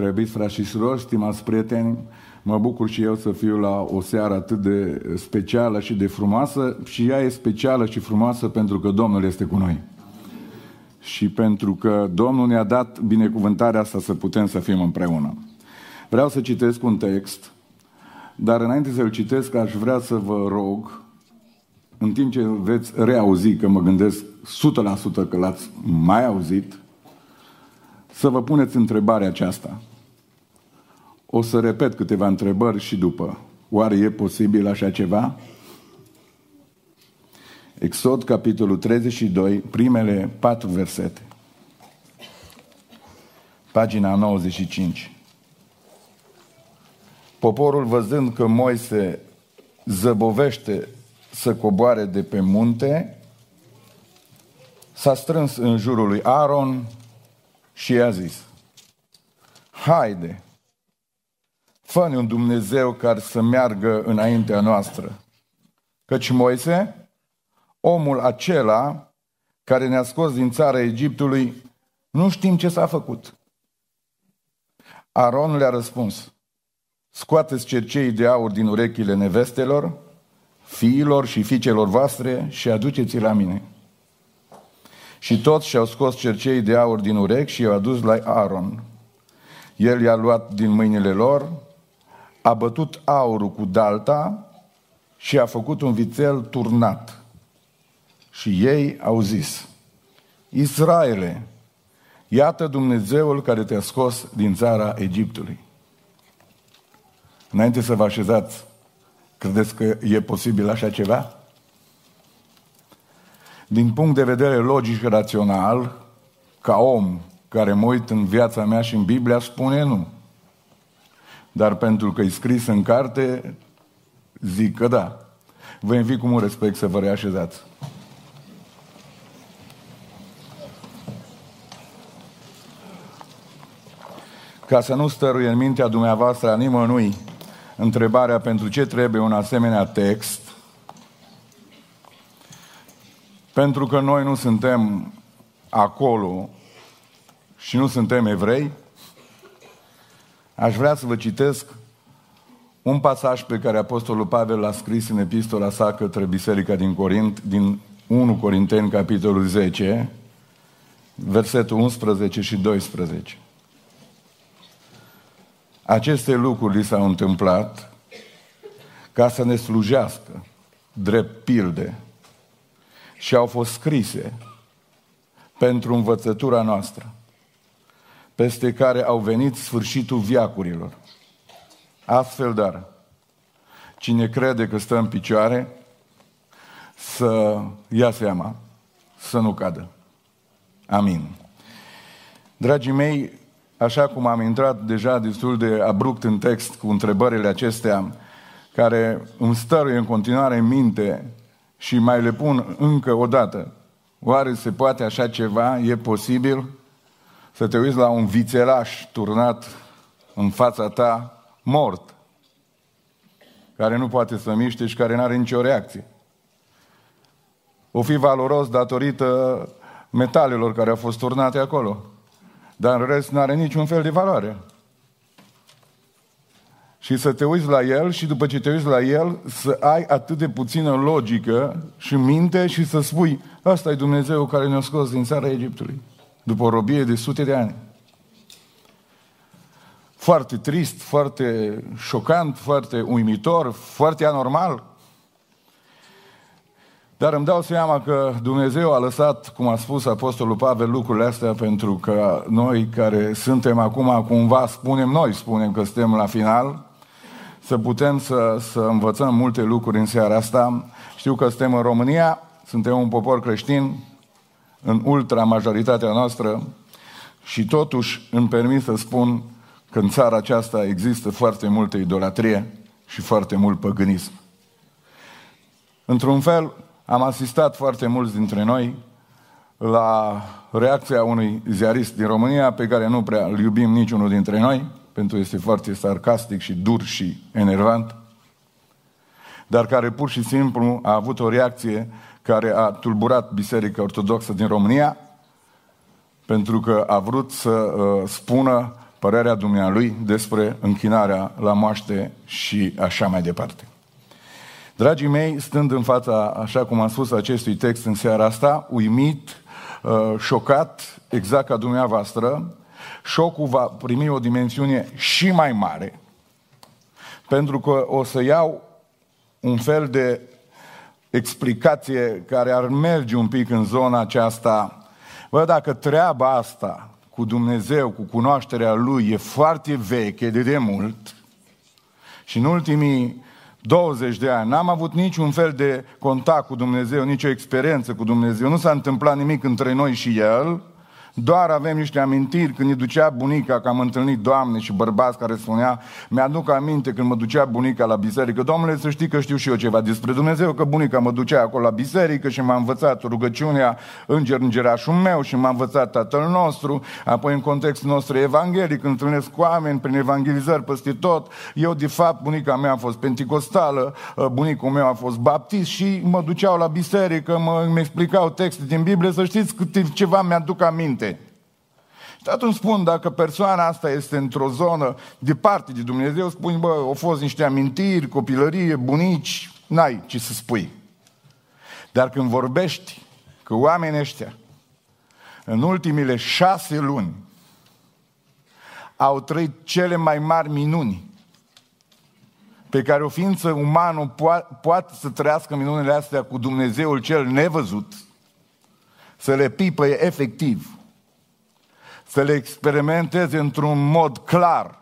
Preobiți frați și surori, stimați prieteni, mă bucur și eu să fiu la o seară atât de specială și de frumoasă și ea e specială și frumoasă pentru că Domnul este cu noi. Și pentru că Domnul ne-a dat binecuvântarea asta să putem să fim împreună. Vreau să citesc un text, dar înainte să-l citesc aș vrea să vă rog, în timp ce veți reauzi, că mă gândesc 100% că l-ați mai auzit, să vă puneți întrebarea aceasta. O să repet câteva întrebări și după. Oare e posibil așa ceva? Exod, capitolul 32, primele patru versete. Pagina 95. Poporul văzând că Moise zăbovește să coboare de pe munte, s-a strâns în jurul lui Aaron și i-a zis, haide, fă un Dumnezeu care să meargă înaintea noastră. Căci Moise, omul acela care ne-a scos din țara Egiptului, nu știm ce s-a făcut. Aron le-a răspuns, scoateți cercei de aur din urechile nevestelor, fiilor și fiicelor voastre și aduceți la mine. Și toți și-au scos cercei de aur din urechi și i-au adus la Aaron. El i-a luat din mâinile lor, a bătut aurul cu dalta și a făcut un vițel turnat. Și ei au zis, Israele, iată Dumnezeul care te-a scos din țara Egiptului. Înainte să vă așezați, credeți că e posibil așa ceva? Din punct de vedere logic și rațional, ca om care mă uit în viața mea și în Biblia, spune nu. Dar pentru că e scris în carte, zic că da. Vă invit cu mult respect să vă reașezați. Ca să nu stăruie în mintea dumneavoastră a nimănui întrebarea pentru ce trebuie un asemenea text, pentru că noi nu suntem acolo și nu suntem evrei, aș vrea să vă citesc un pasaj pe care Apostolul Pavel l-a scris în epistola sa către Biserica din Corint, din 1 Corinteni, capitolul 10, versetul 11 și 12. Aceste lucruri li s-au întâmplat ca să ne slujească drept pilde și au fost scrise pentru învățătura noastră, peste care au venit sfârșitul viacurilor. Astfel, dar, cine crede că stă în picioare, să ia seama, să nu cadă. Amin. Dragii mei, așa cum am intrat deja destul de abrupt în text cu întrebările acestea, care îmi stăruie în continuare în minte și mai le pun încă o dată. Oare se poate așa ceva? E posibil să te uiți la un vițelaș turnat în fața ta mort, care nu poate să miște și care nu are nicio reacție. O fi valoros datorită metalelor care au fost turnate acolo. Dar în rest nu are niciun fel de valoare. Și să te uiți la el și după ce te uiți la el să ai atât de puțină logică și minte și să spui asta e Dumnezeu care ne-a scos din țara Egiptului după o robie de sute de ani. Foarte trist, foarte șocant, foarte uimitor, foarte anormal. Dar îmi dau seama că Dumnezeu a lăsat, cum a spus Apostolul Pavel, lucrurile astea pentru că noi care suntem acum cumva, spunem noi, spunem că suntem la final, să putem să, să învățăm multe lucruri în seara asta. Știu că suntem în România, suntem un popor creștin, în ultra majoritatea noastră și totuși îmi permit să spun că în țara aceasta există foarte multă idolatrie și foarte mult păgânism. Într-un fel, am asistat foarte mulți dintre noi la reacția unui ziarist din România, pe care nu prea îl iubim niciunul dintre noi, pentru că este foarte sarcastic și dur și enervant, dar care pur și simplu a avut o reacție care a tulburat Biserica Ortodoxă din România, pentru că a vrut să uh, spună părerea dumnealui despre închinarea la moaște și așa mai departe. Dragii mei, stând în fața, așa cum am spus, acestui text în seara asta, uimit, uh, șocat, exact ca dumneavoastră, șocul va primi o dimensiune și mai mare, pentru că o să iau un fel de explicație care ar merge un pic în zona aceasta. Bă, dacă treaba asta cu Dumnezeu, cu cunoașterea Lui, e foarte veche de demult și în ultimii 20 de ani n-am avut niciun fel de contact cu Dumnezeu, nicio experiență cu Dumnezeu, nu s-a întâmplat nimic între noi și El, doar avem niște amintiri când ne ducea bunica, că am întâlnit doamne și bărbați care spunea, mi-aduc aminte când mă ducea bunica la biserică, domnule să știi că știu și eu ceva despre Dumnezeu, că bunica mă ducea acolo la biserică și m-a învățat rugăciunea înger îngerașul meu și m-a învățat tatăl nostru, apoi în contextul nostru evanghelic, când întâlnesc cu oameni prin evangelizări peste tot, eu de fapt bunica mea a fost penticostală, ă, bunicul meu a fost baptist și mă duceau la biserică, mă, îmi explicau texte din Biblie, să știți câte ceva mi-aduc aminte. Și atunci spun, dacă persoana asta este într-o zonă departe de Dumnezeu, spui, bă, au fost niște amintiri, copilărie, bunici, n-ai ce să spui. Dar când vorbești că oamenii ăștia, în ultimile șase luni, au trăit cele mai mari minuni pe care o ființă umană poate, poate să trăiască minunile astea cu Dumnezeul cel nevăzut, să le pipăie efectiv să le experimenteze într-un mod clar,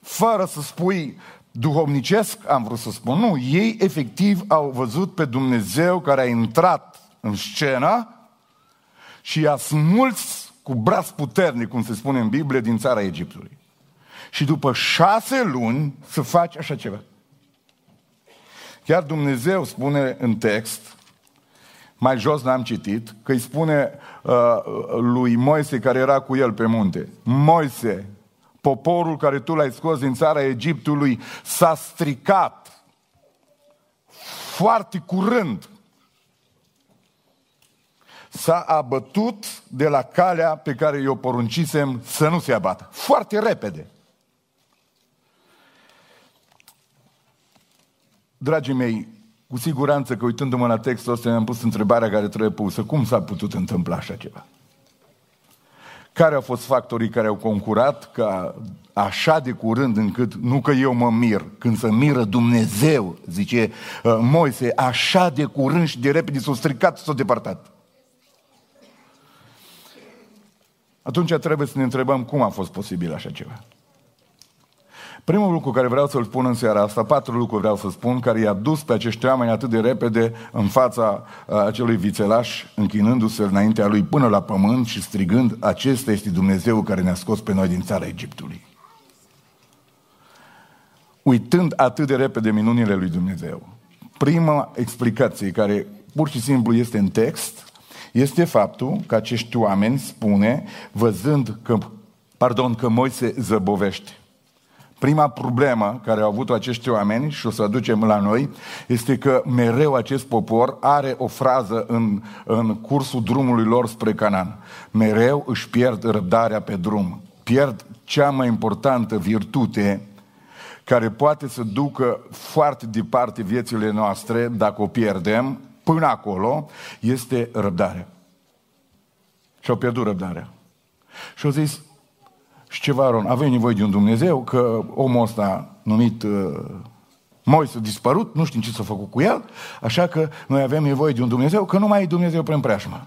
fără să spui duhovnicesc, am vrut să spun. Nu, ei efectiv au văzut pe Dumnezeu care a intrat în scenă și i-a smuls cu braț puternic, cum se spune în Biblie, din țara Egiptului. Și după șase luni să faci așa ceva. Chiar Dumnezeu spune în text, mai jos n-am citit, că îi spune uh, lui Moise care era cu el pe munte. Moise, poporul care tu l-ai scos din țara Egiptului s-a stricat foarte curând. S-a abătut de la calea pe care i-o poruncisem să nu se abată. Foarte repede. Dragii mei, cu siguranță că uitându-mă la textul ăsta mi-am pus întrebarea care trebuie pusă. Cum s-a putut întâmpla așa ceva? Care au fost factorii care au concurat ca așa de curând încât, nu că eu mă mir, când se miră Dumnezeu, zice uh, Moise, așa de curând și de repede s-a stricat, s-a depărtat. Atunci trebuie să ne întrebăm cum a fost posibil așa ceva. Primul lucru care vreau să-l spun în seara asta, patru lucruri vreau să spun, care i-a dus pe acești oameni atât de repede în fața acelui vițelaș, închinându-se înaintea lui până la pământ și strigând, acesta este Dumnezeu care ne-a scos pe noi din țara Egiptului. Uitând atât de repede minunile lui Dumnezeu. Prima explicație care pur și simplu este în text, este faptul că acești oameni spune, văzând că, pardon, că Moise zăbovește. Prima problemă care au avut acești oameni, și o să aducem la noi, este că mereu acest popor are o frază în, în cursul drumului lor spre Canaan. Mereu își pierd răbdarea pe drum. Pierd cea mai importantă virtute care poate să ducă foarte departe viețile noastre, dacă o pierdem, până acolo, este răbdarea. Și au pierdut răbdarea. Și au zis, și ceva, Aron, avem nevoie de un Dumnezeu, că omul ăsta numit uh, Moise a dispărut, nu știm ce s-a făcut cu el, așa că noi avem nevoie de un Dumnezeu, că nu mai e Dumnezeu prin preajmă.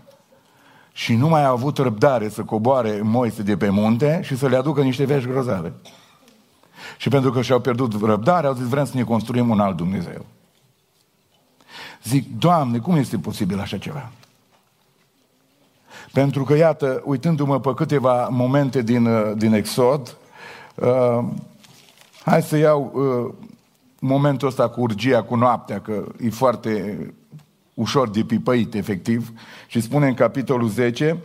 Și nu mai a avut răbdare să coboare Moise de pe munte și să le aducă niște vești grozave. Și pentru că și-au pierdut răbdare, au zis, vrem să ne construim un alt Dumnezeu. Zic, Doamne, cum este posibil așa ceva? Pentru că, iată, uitându-mă pe câteva momente din, uh, din Exod, uh, hai să iau uh, momentul ăsta cu urgia, cu noaptea, că e foarte ușor de pipăit, efectiv, și spune în capitolul 10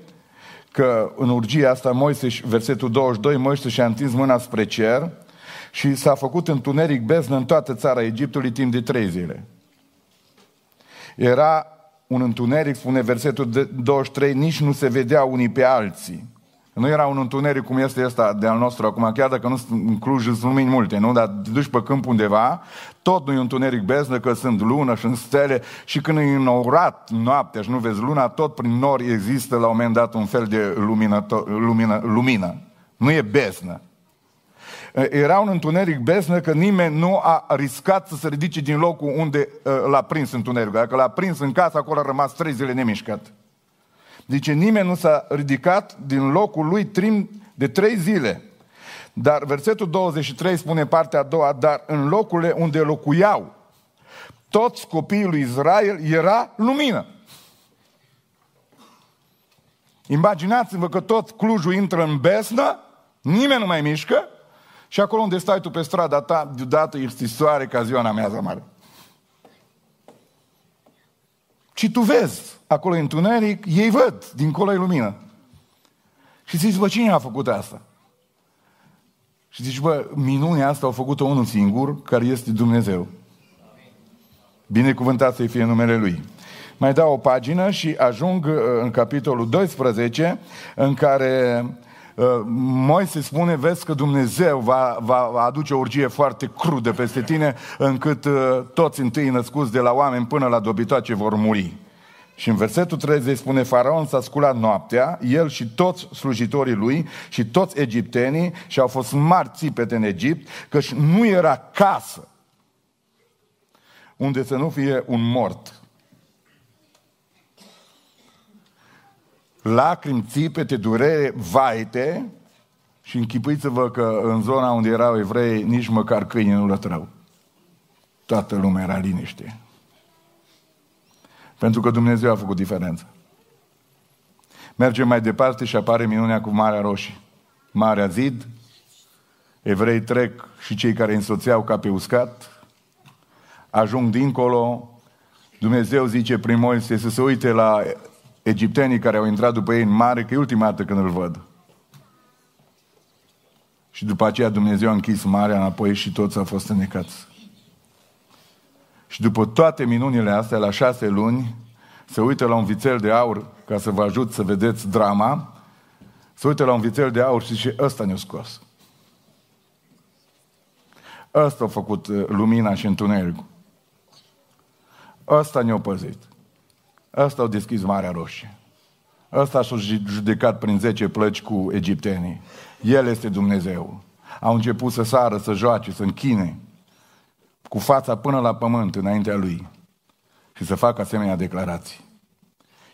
că în urgia asta, Moise, versetul 22, Moise și-a întins mâna spre cer și s-a făcut întuneric beznă în toată țara Egiptului timp de trei zile. Era un întuneric, spune versetul 23, nici nu se vedea unii pe alții. Nu era un întuneric cum este ăsta de al nostru acum, chiar dacă nu în Cluj sunt lumini multe, nu? Dar te duci pe câmp undeva, tot nu e un întuneric beznă, că sunt lună și sunt stele și când e înourat noaptea și nu vezi luna, tot prin nori există la un moment dat un fel de lumină, lumină, lumină. Nu e beznă. Era un întuneric beznă că nimeni nu a riscat să se ridice din locul unde l-a prins întunericul. Dacă l-a prins în casă, acolo a rămas trei zile nemișcat. Zice, nimeni nu s-a ridicat din locul lui trim de trei zile. Dar versetul 23 spune partea a doua, dar în locurile unde locuiau toți copiii lui Israel era lumină. Imaginați-vă că tot Clujul intră în besnă, nimeni nu mai mișcă și acolo unde stai tu pe strada ta, deodată este soare ca ziua în amiază mare. Și tu vezi, acolo e întuneric, ei văd, dincolo e lumină. Și zici, bă, cine a făcut asta? Și zici, bă, minunea asta a făcut-o unul singur, care este Dumnezeu. Binecuvântat să-i fie numele Lui. Mai dau o pagină și ajung uh, în capitolul 12, în care uh, Moise spune, vezi că Dumnezeu va, va, va aduce o urgie foarte crudă peste tine, încât uh, toți întâi născuți de la oameni până la dobitoace vor muri. Și în versetul 30 spune, Faraon s-a sculat noaptea, el și toți slujitorii lui și toți egiptenii și au fost mari țipete în Egipt, căci nu era casă unde să nu fie un mort. Lacrimi, țipete, durere, vaite și închipuiți-vă că în zona unde erau evrei nici măcar câini nu lătrău. Toată lumea era liniște. Pentru că Dumnezeu a făcut diferență. Mergem mai departe și apare minunea cu Marea Roșie. Marea Zid, evrei trec și cei care însoțeau ca pe uscat, ajung dincolo, Dumnezeu zice prin Moise să se uite la egiptenii care au intrat după ei în mare, că e ultima dată când îl văd. Și după aceea Dumnezeu a închis marea înapoi și toți au fost înnecați. Și după toate minunile astea, la șase luni, se uită la un vițel de aur, ca să vă ajut să vedeți drama, se uită la un vițel de aur și zice, ăsta ne-a scos. Ăsta a făcut uh, lumina și întunericul. Ăsta ne-a păzit. Ăsta a deschis Marea Roșie. Ăsta s-a judecat prin zece plăci cu egiptenii. El este Dumnezeu. Au început să sară, să joace, să închine cu fața până la pământ înaintea lui și să facă asemenea declarații.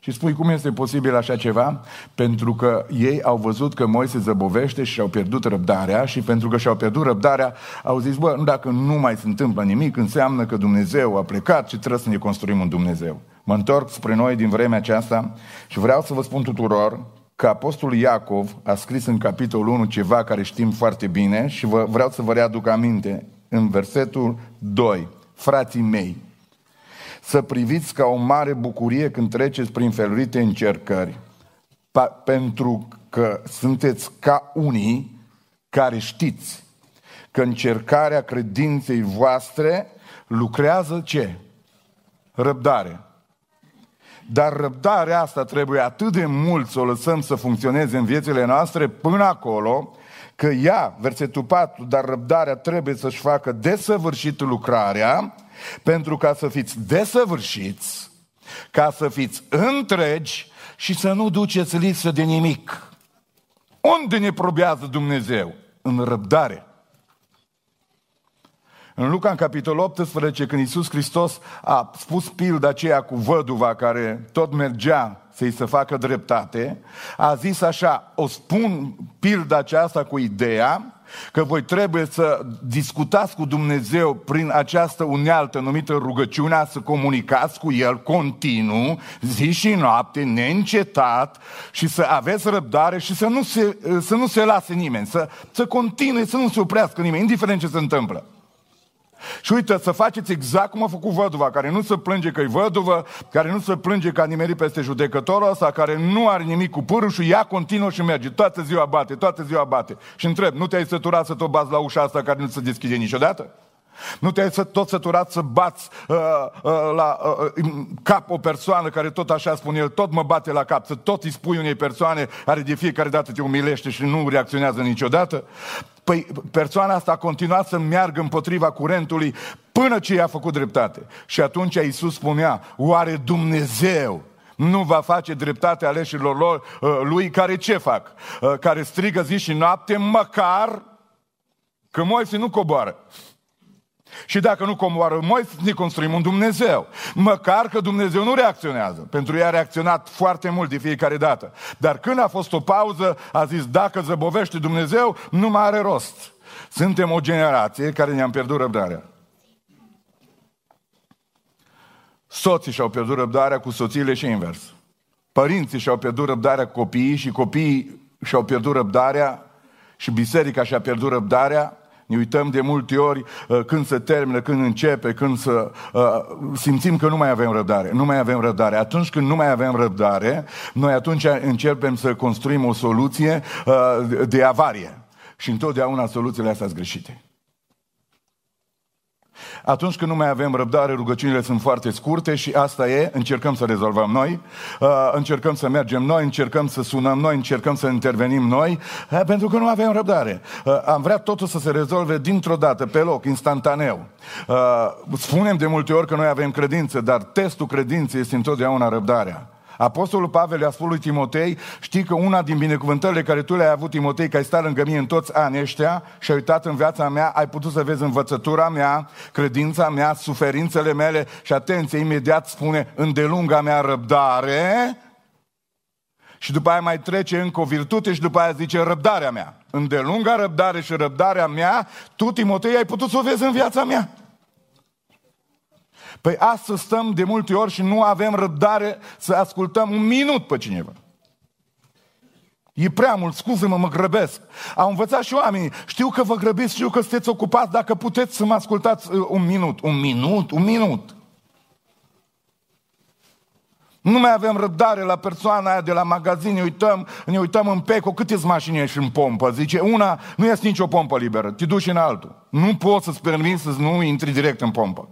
Și spui cum este posibil așa ceva? Pentru că ei au văzut că Moise zăbovește și și-au pierdut răbdarea și pentru că și-au pierdut răbdarea au zis, bă, dacă nu mai se întâmplă nimic, înseamnă că Dumnezeu a plecat și trebuie să ne construim un Dumnezeu. Mă întorc spre noi din vremea aceasta și vreau să vă spun tuturor că Apostolul Iacov a scris în capitolul 1 ceva care știm foarte bine și vă, vreau să vă readuc aminte în versetul 2, frații mei, să priviți ca o mare bucurie când treceți prin felurite încercări, pa- pentru că sunteți ca unii care știți că încercarea credinței voastre lucrează ce? Răbdare. Dar răbdarea asta trebuie atât de mult să o lăsăm să funcționeze în viețile noastre până acolo, că ea, versetul 4, dar răbdarea trebuie să-și facă desăvârșit lucrarea, pentru ca să fiți desăvârșiți, ca să fiți întregi și să nu duceți lipsă de nimic. Unde ne probează Dumnezeu? În răbdare. În Luca, în capitolul 18, când Iisus Hristos a spus pilda aceea cu văduva care tot mergea să-i se facă dreptate, a zis așa, o spun pilda aceasta cu ideea că voi trebuie să discutați cu Dumnezeu prin această unealtă numită rugăciunea, să comunicați cu El continuu, zi și noapte, neîncetat și să aveți răbdare și să nu se, să nu se lase nimeni, să, să continue, să nu se oprească nimeni, indiferent ce se întâmplă. Și uite, să faceți exact cum a făcut văduva, care nu se plânge că e văduvă, care nu se plânge că a nimerit peste judecătorul ăsta, care nu are nimic cu pârâul și ea continuă și merge. Toată ziua bate, toată ziua bate. Și întreb, nu te-ai săturat să tot bați la ușa asta care nu se deschide niciodată? Nu te-ai tot săturat să bați uh, uh, la uh, cap o persoană care tot așa spune el, tot mă bate la cap, să tot îi spui unei persoane care de fiecare dată te umilește și nu reacționează niciodată? Păi persoana asta a continuat să meargă împotriva curentului până ce i-a făcut dreptate. Și atunci Iisus spunea, oare Dumnezeu nu va face dreptate aleșilor lor, uh, lui care ce fac? Uh, care strigă zi și noapte, măcar că Moise nu coboară. Și dacă nu comoară Moise, ne construim un Dumnezeu. Măcar că Dumnezeu nu reacționează. Pentru ea a reacționat foarte mult de fiecare dată. Dar când a fost o pauză, a zis, dacă zăbovește Dumnezeu, nu mai are rost. Suntem o generație care ne-am pierdut răbdarea. Soții și-au pierdut răbdarea cu soțiile și invers. Părinții și-au pierdut răbdarea cu copiii și copiii și-au pierdut răbdarea și biserica și-a pierdut răbdarea ne uităm de multe ori uh, când se termină, când începe, când să uh, simțim că nu mai avem răbdare. Nu mai avem răbdare. Atunci când nu mai avem răbdare, noi atunci începem să construim o soluție uh, de avarie. Și întotdeauna soluțiile astea sunt greșite. Atunci când nu mai avem răbdare, rugăciunile sunt foarte scurte și asta e, încercăm să rezolvăm noi, uh, încercăm să mergem noi, încercăm să sunăm noi, încercăm să intervenim noi, uh, pentru că nu avem răbdare. Uh, am vrea totul să se rezolve dintr-o dată, pe loc, instantaneu. Spunem de multe ori că noi avem credință, dar testul credinței este întotdeauna răbdarea. Apostolul Pavel i-a spus lui Timotei, știi că una din binecuvântările care tu le-ai avut, Timotei, că ai stat lângă mine în toți anii ăștia și ai uitat în viața mea, ai putut să vezi învățătura mea, credința mea, suferințele mele și atenție, imediat spune, îndelunga mea răbdare, și după aia mai trece încă o virtute și după aia zice răbdarea mea. Îndelunga răbdare și răbdarea mea, tu, Timotei, ai putut să o vezi în viața mea. Păi astăzi stăm de multe ori și nu avem răbdare să ascultăm un minut pe cineva. E prea mult, scuze-mă, mă grăbesc. Au învățat și oamenii. Știu că vă grăbiți, știu că sunteți ocupați, dacă puteți să mă ascultați uh, un minut. Un minut, un minut. Nu mai avem răbdare la persoana aia de la magazin, ne uităm, ne uităm în peco, câte mașini ești în pompă? Zice, una, nu este nicio pompă liberă, te duci în altul. Nu poți să-ți permiți să nu intri direct în pompă.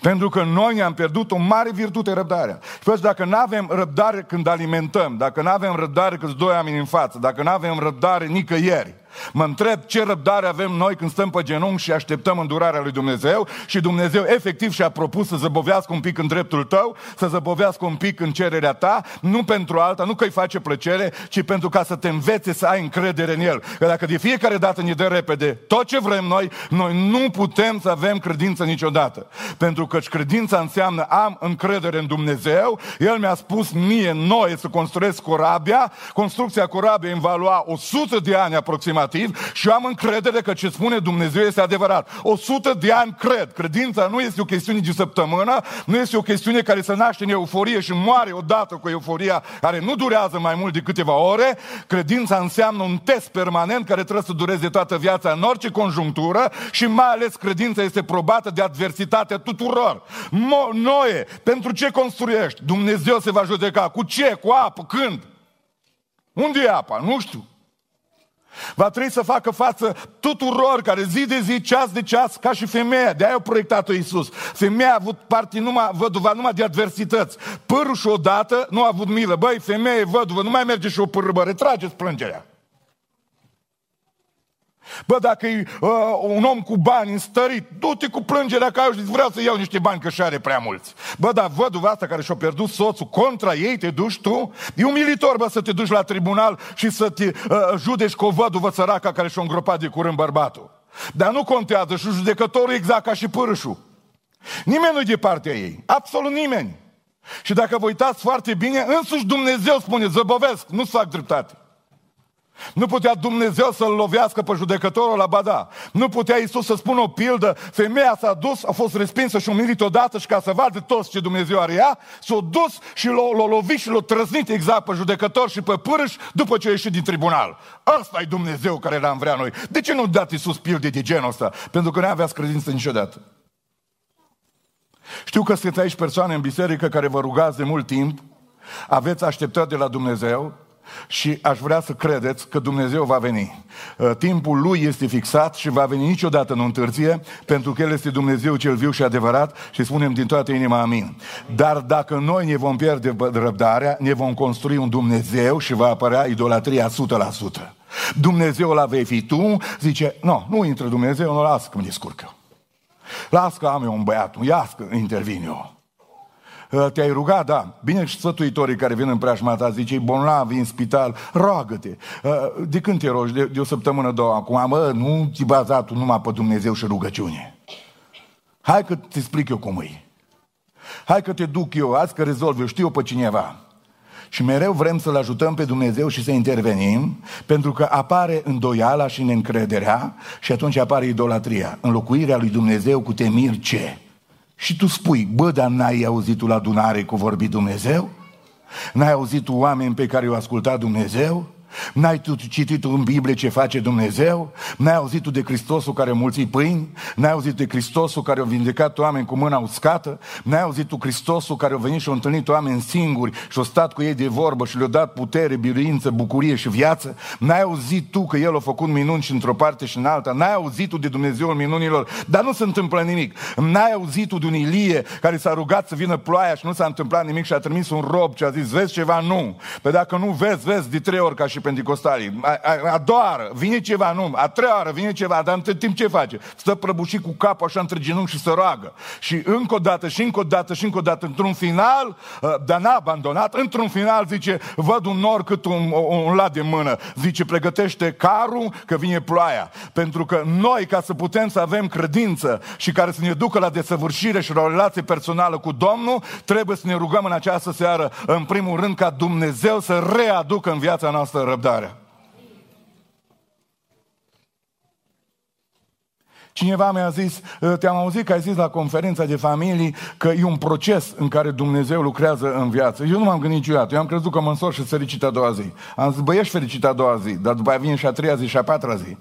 Pentru că noi am pierdut o mare virtute, răbdarea. Și păi, dacă nu avem răbdare când alimentăm, dacă nu avem răbdare când doi oameni în față, dacă nu avem răbdare nicăieri, Mă întreb ce răbdare avem noi când stăm pe genunchi și așteptăm îndurarea lui Dumnezeu și Dumnezeu efectiv și-a propus să zăbovească un pic în dreptul tău, să zăbovească un pic în cererea ta, nu pentru alta, nu că îi face plăcere, ci pentru ca să te învețe să ai încredere în El. Că dacă de fiecare dată ne dă repede tot ce vrem noi, noi nu putem să avem credință niciodată. Pentru că credința înseamnă am încredere în Dumnezeu, El mi-a spus mie, noi, să construiesc corabia, construcția corabiei îmi va lua 100 de ani aproximativ afirmativ și eu am încredere că ce spune Dumnezeu este adevărat. O sută de ani cred. Credința nu este o chestiune de săptămână, nu este o chestiune care să naște în euforie și moare odată cu euforia care nu durează mai mult de câteva ore. Credința înseamnă un test permanent care trebuie să dureze toată viața în orice conjunctură și mai ales credința este probată de adversitatea tuturor. Mo- Noe, pentru ce construiești? Dumnezeu se va judeca. Cu ce? Cu apă? Când? Unde e apa? Nu știu. Va trebui să facă față tuturor care zi de zi, ceas de ceas, ca și femeia. De-aia a proiectat-o Iisus. Femeia a avut parte numai, văduva numai de adversități. Pârâșul odată nu a avut milă. Băi, femeie, văduvă, nu mai merge și o pârâbă, retrageți plângerea. Bă, dacă e uh, un om cu bani înstărit, du-te cu plângerea ca eu și vreau să iau niște bani că și are prea mulți. Bă, dar văduva asta care și-a pierdut soțul, contra ei te duci tu? E umilitor, bă, să te duci la tribunal și să te uh, judeci cu o văduvă săraca care și-a îngropat de curând bărbatul. Dar nu contează și judecătorul exact ca și pârâșul. Nimeni nu e de partea ei. Absolut nimeni. Și dacă vă uitați foarte bine, însuși Dumnezeu spune, zăbovesc, nu-ți fac dreptate. Nu putea Dumnezeu să-l lovească pe judecătorul la Bada. Nu putea Isus să spună o pildă. Femeia s-a dus, a fost respinsă și umilit odată și ca să vadă toți ce Dumnezeu are ea, s-a dus și l-a, lovit și l-a trăznit exact pe judecător și pe pârâș după ce a ieșit din tribunal. Ăsta e Dumnezeu care l-am vrea noi. De ce nu dați Isus pilde de genul ăsta? Pentru că nu aveați credință niciodată. Știu că sunteți aici persoane în biserică care vă rugați de mult timp, aveți așteptări de la Dumnezeu, și aș vrea să credeți că Dumnezeu va veni. Uh, timpul Lui este fixat și va veni niciodată nu întârzie, pentru că El este Dumnezeu cel viu și adevărat și spunem din toată inima amin. Dar dacă noi ne vom pierde răbdarea, ne vom construi un Dumnezeu și va apărea idolatria 100%. Dumnezeu la vei fi tu, zice, nu, nu intră Dumnezeu, nu lasă că mă descurcă. Las că am eu un băiat, ia că intervin eu. Uh, te-ai rugat, da. Bine și sfătuitorii care vin în preajma ta, zice, bolnav, în spital, roagă-te. Uh, de când te rogi? De, de o săptămână, două. Acum, mă, nu ți bazat numai pe Dumnezeu și rugăciune. Hai că te explic eu cum e. Hai că te duc eu, azi că rezolv eu, știu pe cineva. Și mereu vrem să-L ajutăm pe Dumnezeu și să intervenim, pentru că apare îndoiala și neîncrederea și atunci apare idolatria. Înlocuirea lui Dumnezeu cu temir ce? Și tu spui, bă, dar n-ai auzit tu la adunare cu vorbit Dumnezeu? N-ai auzit tu oameni pe care i-au ascultat Dumnezeu? N-ai tu citit în Biblie ce face Dumnezeu? N-ai auzit tu de Hristosul care mulți pâini? N-ai auzit de Hristosul care a vindecat oameni cu mâna uscată? N-ai auzit tu Hristosul care a venit și a întâlnit oameni singuri și a stat cu ei de vorbă și le-a dat putere, biruință, bucurie și viață? N-ai auzit tu că El a făcut minuni și într-o parte și în alta? N-ai auzit tu de Dumnezeul minunilor? Dar nu se întâmplă nimic. N-ai auzit tu de un Ilie care s-a rugat să vină ploaia și nu s-a întâmplat nimic și a trimis un rob și a zis, vezi ceva? Nu. Pe dacă nu vezi, vezi de trei ori ca și pentecostalii. A, a, a doua oară vine ceva, nu, a treia oară vine ceva, dar între timp ce face? Stă prăbușit cu capul așa între genunchi și se roagă. Și încă o dată, și încă o dată, și încă o dată, într-un final, uh, dar n-a abandonat, într-un final zice, văd un nor cât un, un lat de mână. Zice, pregătește carul că vine ploaia. Pentru că noi, ca să putem să avem credință și care să ne ducă la desăvârșire și la o relație personală cu Domnul, trebuie să ne rugăm în această seară, în primul rând, ca Dumnezeu să readucă în viața noastră răbdarea. Cineva mi-a zis, ă, te-am auzit că ai zis la conferința de familii că e un proces în care Dumnezeu lucrează în viață. Eu nu m-am gândit niciodată. Eu am crezut că mă însor și fericit a doua zi. Am zis, băi, ești fericit a doua zi, dar după aia vine și a treia zi și a patra zi.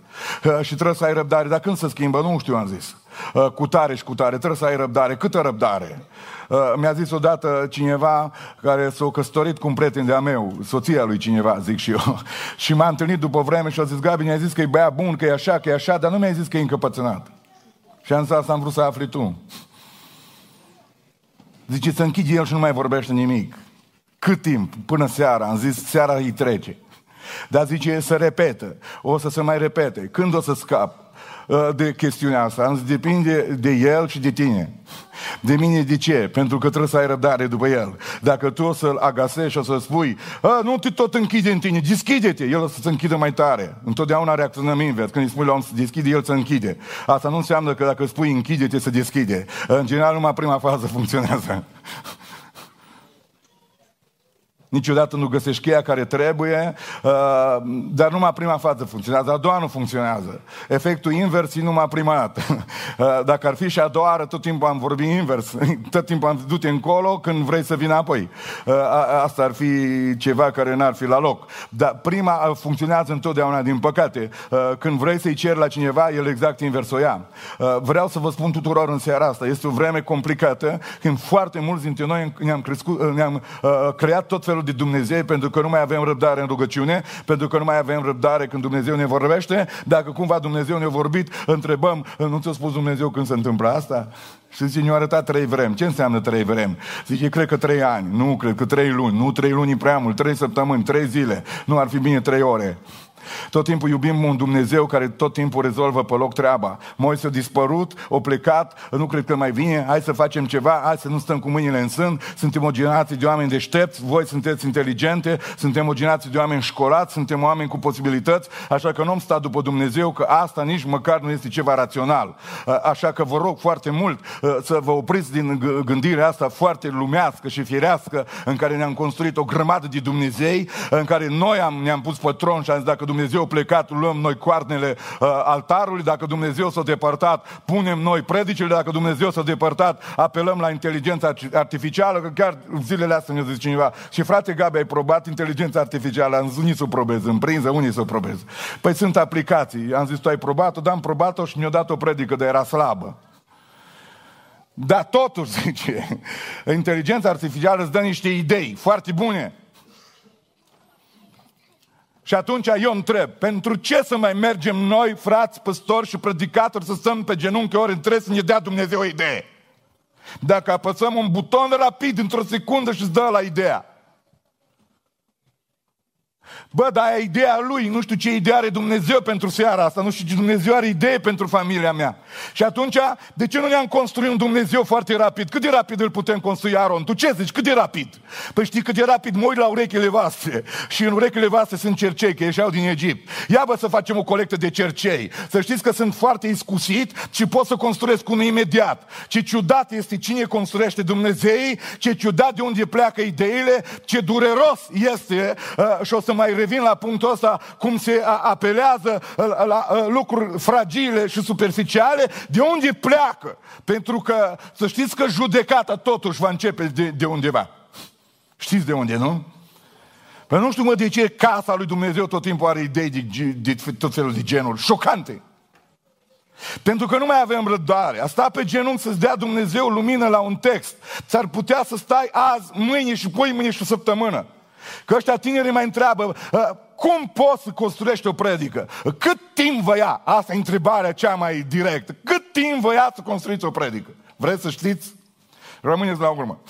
Ă, și trebuie să ai răbdare. Dar când se schimbă? Nu știu, am zis. Ă, cu tare și cu tare. Trebuie să ai răbdare. Câtă răbdare? Uh, mi-a zis odată cineva care s-a căsătorit cu un prieten de-a meu, soția lui cineva, zic și eu. și m-a întâlnit după vreme și a zis, Gabi, mi-a zis că e băiat bun, că e așa, că e așa, dar nu mi-a zis că e încăpățânat. Și am zis, asta am vrut să afli tu. Zice, să închide el și nu mai vorbește nimic. Cât timp? Până seara. Am zis, seara îi trece. Dar zice, să repetă. O să se mai repete. Când o să scap? Uh, de chestiunea asta. Am zis, depinde de el și de tine. De mine de ce? Pentru că trebuie să ai răbdare după el. Dacă tu o să-l agasezi și o să spui, nu te tot închide în tine, deschide-te, el o să se închidă mai tare. Întotdeauna reacționăm invers. Când îi spui la om să deschide, el se închide. Asta nu înseamnă că dacă spui închide-te, să deschide. În general, numai prima fază funcționează niciodată nu găsești cheia care trebuie, uh, dar numai prima fază funcționează, a doua nu funcționează. Efectul invers e numai prima dată. Uh, dacă ar fi și a doua oară, tot timpul am vorbit invers, tot timpul am du încolo când vrei să vină apoi. Uh, asta ar fi ceva care n-ar fi la loc. Dar prima funcționează întotdeauna, din păcate. Când vrei să-i ceri la cineva, el exact invers o ia. Vreau să vă spun tuturor în seara asta, este o vreme complicată, când foarte mulți dintre noi ne-am, crescut, ne-am creat tot felul de Dumnezeu pentru că nu mai avem răbdare în rugăciune, pentru că nu mai avem răbdare când Dumnezeu ne vorbește. Dacă cumva Dumnezeu ne-a vorbit, întrebăm, nu ți-a spus Dumnezeu când se întâmplă asta? Și zice, ne-a arătat trei vremi. Ce înseamnă trei vremi? Zice, cred că trei ani. Nu, cred că trei luni. Nu, trei luni prea mult. Trei săptămâni, trei zile. Nu ar fi bine trei ore. Tot timpul iubim un Dumnezeu care tot timpul rezolvă pe loc treaba. Moise a dispărut, a plecat, nu cred că mai vine, hai să facem ceva, hai să nu stăm cu mâinile în sân, suntem o generație de oameni deștepți, voi sunteți inteligente, suntem o generație de oameni școlați, suntem oameni cu posibilități, așa că nu am stat după Dumnezeu, că asta nici măcar nu este ceva rațional. Așa că vă rog foarte mult să vă opriți din gândirea asta foarte lumească și firească, în care ne-am construit o grămadă de Dumnezei, în care noi am, ne-am pus pe tron și am zis, dacă Dumnezeu a plecat, luăm noi coarnele uh, altarului, dacă Dumnezeu s-a depărtat, punem noi predicile, dacă Dumnezeu s-a depărtat, apelăm la inteligența artificială, că chiar zilele astea ne zice cineva, și frate Gabi, ai probat inteligența artificială? Am zis, unii să o probez, în prinză, unii să o probez. Păi sunt aplicații. Am zis, tu ai probat-o? Da, am probat-o și mi-a dat o predică, dar era slabă. Dar totuși, zice, inteligența artificială îți dă niște idei foarte bune. Și atunci eu întreb, pentru ce să mai mergem noi, frați, păstori și predicatori, să stăm pe genunchi ori între să ne dea Dumnezeu o idee? Dacă apăsăm un buton rapid, într-o secundă și îți dă la ideea. Bă, dar aia ideea lui, nu știu ce idee are Dumnezeu pentru seara asta, nu știu ce Dumnezeu are idee pentru familia mea. Și atunci, de ce nu ne-am construit un Dumnezeu foarte rapid? Cât de rapid îl putem construi, Aron? Tu ce zici? Cât de rapid? Păi știi cât de rapid mă uit la urechile voastre și în urechile voastre sunt cercei, că ieșeau din Egipt. Ia bă să facem o colectă de cercei. Să știți că sunt foarte iscusit și pot să construiesc unul imediat. Ce ciudat este cine construiește Dumnezei, ce ciudat de unde pleacă ideile, ce dureros este uh, și o să mai revin la punctul ăsta, cum se apelează la, la lucruri fragile și superficiale, de unde pleacă? Pentru că să știți că judecata totuși va începe de, de undeva. Știți de unde, nu? Păi nu știu mă de ce casa lui Dumnezeu tot timpul are idei de, de, de tot felul de genuri șocante. Pentru că nu mai avem răbdare. A sta pe genunchi să-ți dea Dumnezeu lumină la un text. Ți-ar putea să stai azi, mâine și poi mâine și o săptămână. Că ăștia tineri mai întreabă, ă, cum poți să construiești o predică? Cât timp vă ia? Asta e întrebarea cea mai directă. Cât timp vă ia să construiți o predică? Vreți să știți? Rămâneți la urmă.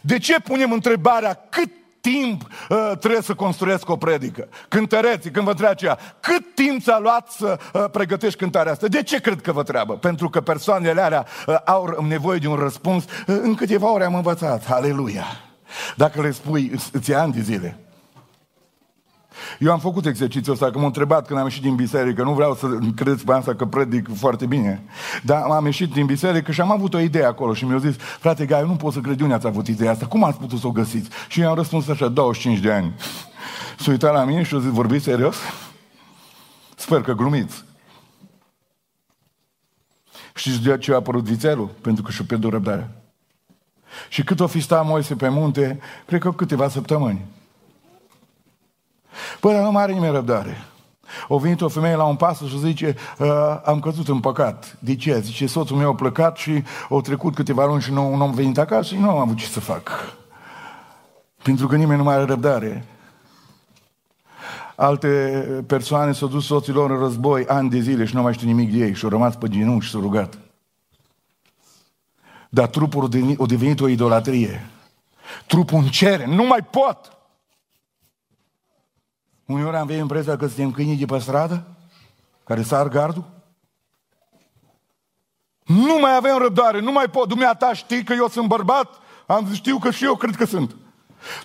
De ce punem întrebarea cât timp uh, trebuie să construiesc o predică? Cântăreții, când vă întreabă aceea, cât timp ți-a luat să uh, pregătești cântarea asta? De ce cred că vă treabă? Pentru că persoanele alea uh, au nevoie de un răspuns. Uh, în câteva ore am învățat. Aleluia! Dacă le spui, îți ia ani de zile. Eu am făcut exercițiul ăsta, că m-au întrebat când am ieșit din biserică, nu vreau să credeți pe asta că predic foarte bine, dar am ieșit din biserică și am avut o idee acolo și mi-au zis, frate Gai, nu pot să cred unde ați avut ideea asta, cum ați putut să o găsiți? Și eu am răspuns așa, 25 de ani. S-a uitat la mine și a zis, vorbiți serios? Sper că glumiți. Știți de ce a apărut vițelul? Pentru că și-o pierdut răbdarea. Și cât o fi sta Moise pe munte, cred că câteva săptămâni. Până nu mai are nimeni răbdare. O venit o femeie la un pas și zice, am căzut în păcat. De ce? Zice, soțul meu a plecat și au trecut câteva luni și nu, nu am venit acasă și nu am avut ce să fac. Pentru că nimeni nu mai are răbdare. Alte persoane s-au dus soților în război ani de zile și nu mai știu nimic de ei și au rămas pe genunchi și s-au rugat. Dar trupul a devenit, a devenit o idolatrie. Trupul în cere, nu mai pot. Uneori am avea impresia că suntem câinii de pe stradă, care sar gardul. Nu mai avem răbdare, nu mai pot. Dumneata știi că eu sunt bărbat? Am zis, știu că și eu cred că sunt.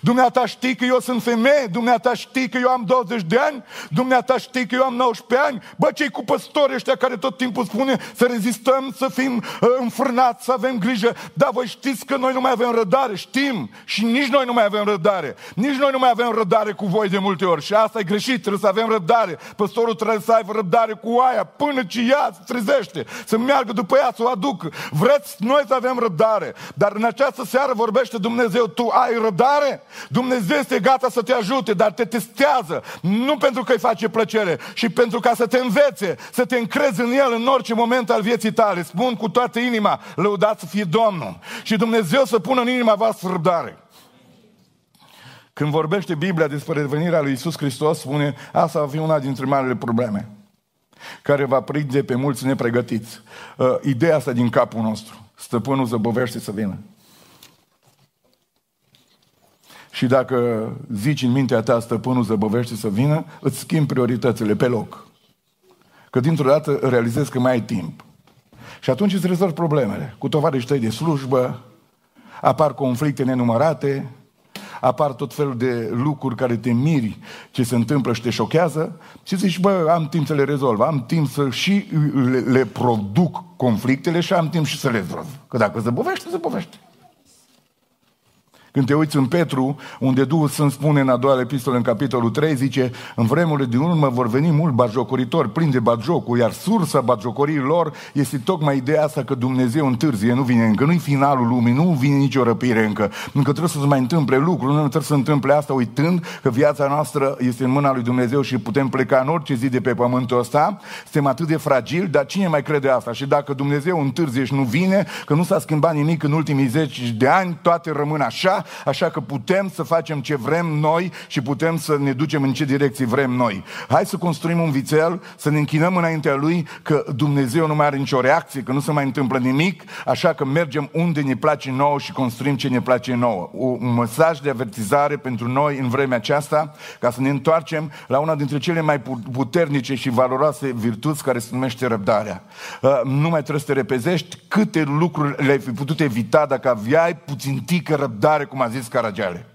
Dumneata știi că eu sunt femeie, dumneata știi că eu am 20 de ani, dumneata știi că eu am 19 ani. Bă, cei cu păstori ăștia care tot timpul spune să rezistăm, să fim uh, înfrânați, să avem grijă. Da, voi știți că noi nu mai avem rădare, știm. Și nici noi nu mai avem rădare. Nici noi nu mai avem rădare cu voi de multe ori. Și asta e greșit, trebuie să avem răbdare. Păstorul trebuie să aibă răbdare cu aia până ce ea se trezește, să meargă după ea, să o aducă. Vreți noi să avem răbdare. Dar în această seară vorbește Dumnezeu, tu ai răbdare? Dumnezeu este gata să te ajute, dar te testează. Nu pentru că îi face plăcere, și pentru ca să te învețe, să te încrezi în El în orice moment al vieții tale. Spun cu toată inima, lăudați să fie Domnul. Și Dumnezeu să pună în inima voastră răbdare. Când vorbește Biblia despre revenirea lui Isus Hristos, spune, asta va fi una dintre marile probleme care va prinde pe mulți nepregătiți. Uh, ideea asta din capul nostru. Stăpânul zăbovește să vină. Și dacă zici în mintea ta, stăpânul zăbăvește să vină, îți schimbi prioritățile pe loc. Că dintr-o dată realizezi că mai ai timp. Și atunci îți rezolvi problemele. Cu tovarășii tăi de slujbă, apar conflicte nenumărate, apar tot felul de lucruri care te miri ce se întâmplă și te șochează și zici, bă, am timp să le rezolv, am timp să și le, le produc conflictele și am timp și să le rezolv. Că dacă zăbovește, zăbovește. Când te uiți în Petru, unde Duhul Sfânt spune în a doua epistolă, în capitolul 3, zice, în vremurile din urmă vor veni mult batjocoritori, plini de batjocul, iar sursa batjocorii lor este tocmai ideea asta că Dumnezeu întârzie, nu vine încă, nu-i finalul lumii, nu vine nicio răpire încă, încă trebuie să se mai întâmple lucruri, nu trebuie să se întâmple asta uitând că viața noastră este în mâna lui Dumnezeu și putem pleca în orice zi de pe pământul ăsta, suntem atât de fragili, dar cine mai crede asta? Și dacă Dumnezeu întârzie și nu vine, că nu s-a schimbat nimic în ultimii zeci de ani, toate rămân așa, așa, așa că putem să facem ce vrem noi și putem să ne ducem în ce direcții vrem noi. Hai să construim un vițel, să ne închinăm înaintea lui că Dumnezeu nu mai are nicio reacție, că nu se mai întâmplă nimic, așa că mergem unde ne place nouă și construim ce ne place nouă. Un mesaj de avertizare pentru noi în vremea aceasta, ca să ne întoarcem la una dintre cele mai puternice și valoroase virtuți care se numește răbdarea. Uh, nu mai trebuie să te repezești câte lucruri le-ai fi putut evita dacă aveai puțin tică răbdare, cum a zis Caragiale.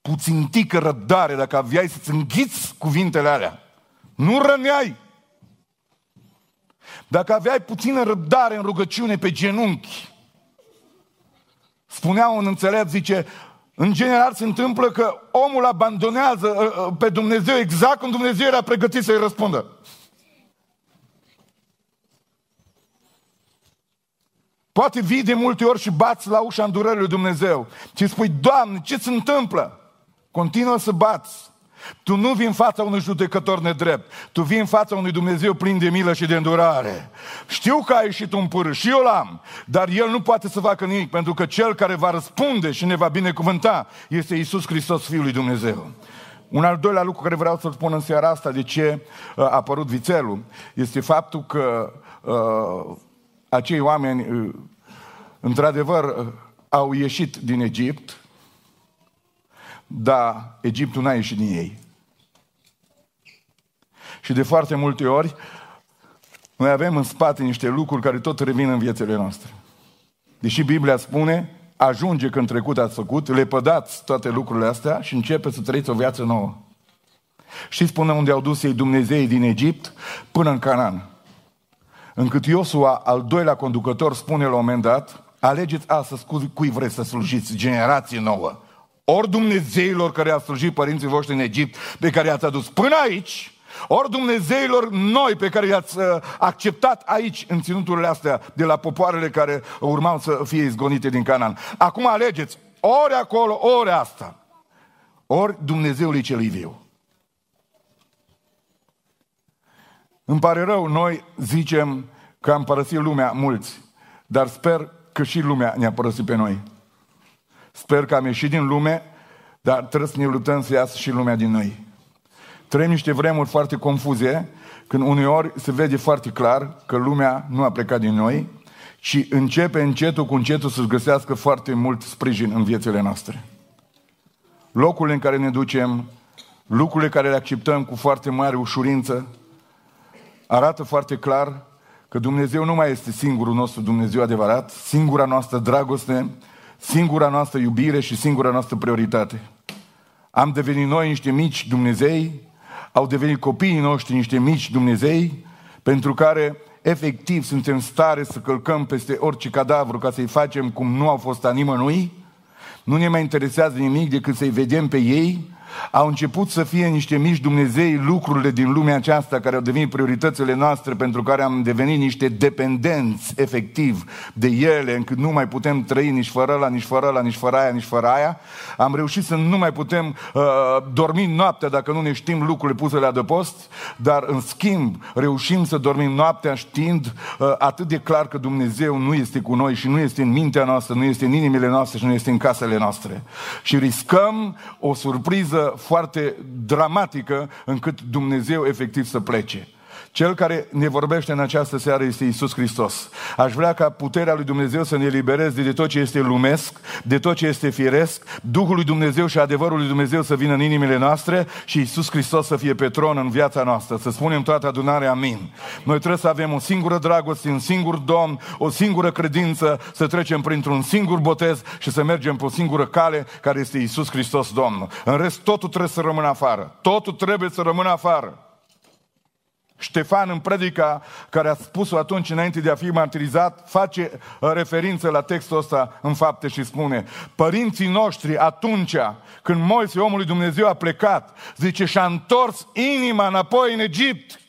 Puțin tică răbdare dacă aveai să-ți înghiți cuvintele alea. Nu răneai. Dacă aveai puțină răbdare în rugăciune pe genunchi, spunea un înțelept, zice, în general se întâmplă că omul abandonează uh, uh, pe Dumnezeu exact când Dumnezeu era pregătit să-i răspundă. Poate vii de multe ori și bați la ușa îndurării lui Dumnezeu și spui, Doamne, ce se întâmplă? Continuă să bați. Tu nu vii în fața unui judecător nedrept. Tu vii în fața unui Dumnezeu plin de milă și de îndurare. Știu că a ieșit un pârâ și eu l-am, dar El nu poate să facă nimic, pentru că Cel care va răspunde și ne va binecuvânta este Isus Hristos, Fiul lui Dumnezeu. Un al doilea lucru care vreau să-l spun în seara asta, de ce uh, a apărut vițelul, este faptul că uh, acei oameni, uh, într-adevăr, uh, au ieșit din Egipt, dar Egiptul n-a ieșit din ei. Și de foarte multe ori, noi avem în spate niște lucruri care tot revin în viețile noastre. Deși Biblia spune, ajunge când trecut ați făcut, le pădați toate lucrurile astea și începe să trăiți o viață nouă. Și spune unde au dus ei Dumnezeii din Egipt până în Canaan. Încât Iosua, al doilea conducător, spune la un moment dat, alegeți astăzi cui vreți să slujiți, generație nouă ori Dumnezeilor care a slujit părinții voștri în Egipt, pe care i-ați adus până aici, ori Dumnezeilor noi pe care i-ați uh, acceptat aici în ținuturile astea de la popoarele care urmau să fie izgonite din Canaan. Acum alegeți ori acolo, ori asta. Ori Dumnezeului celui viu. Îmi pare rău, noi zicem că am părăsit lumea mulți, dar sper că și lumea ne-a părăsit pe noi. Sper că am ieșit din lume, dar trebuie să ne luptăm să iasă și lumea din noi. Trăim niște vremuri foarte confuze, când uneori se vede foarte clar că lumea nu a plecat din noi, și începe încetul cu încetul să-și găsească foarte mult sprijin în viețile noastre. Locurile în care ne ducem, lucrurile care le acceptăm cu foarte mare ușurință, arată foarte clar că Dumnezeu nu mai este singurul nostru Dumnezeu adevărat, singura noastră dragoste, singura noastră iubire și singura noastră prioritate. Am devenit noi niște mici Dumnezei, au devenit copiii noștri niște mici Dumnezei, pentru care efectiv suntem stare să călcăm peste orice cadavru ca să-i facem cum nu au fost a nimănui, nu ne mai interesează nimic decât să-i vedem pe ei au început să fie niște mici Dumnezei lucrurile din lumea aceasta care au devenit prioritățile noastre pentru care am devenit niște dependenți efectiv de ele, încât nu mai putem trăi nici fără la, nici fără la, nici fără aia, nici fără aia. Am reușit să nu mai putem uh, dormi noaptea dacă nu ne știm lucrurile puse la adăpost, dar în schimb reușim să dormim noaptea știind uh, atât de clar că Dumnezeu nu este cu noi și nu este în mintea noastră, nu este în inimile noastre și nu este în casele noastre. Și riscăm o surpriză foarte dramatică încât Dumnezeu efectiv să plece. Cel care ne vorbește în această seară este Isus Hristos. Aș vrea ca puterea lui Dumnezeu să ne elibereze de tot ce este lumesc, de tot ce este firesc, Duhul lui Dumnezeu și adevărul lui Dumnezeu să vină în inimile noastre și Isus Hristos să fie pe tron în viața noastră. Să spunem toată adunarea amin. Noi trebuie să avem o singură dragoste, un singur Domn, o singură credință, să trecem printr-un singur botez și să mergem pe o singură cale care este Isus Hristos Domnul. În rest, totul trebuie să rămână afară. Totul trebuie să rămână afară. Ștefan în predica care a spus-o atunci înainte de a fi martirizat, face uh, referință la textul ăsta în fapte și spune Părinții noștri atunci când Moise, omul lui Dumnezeu, a plecat, zice, și-a întors inima înapoi în Egipt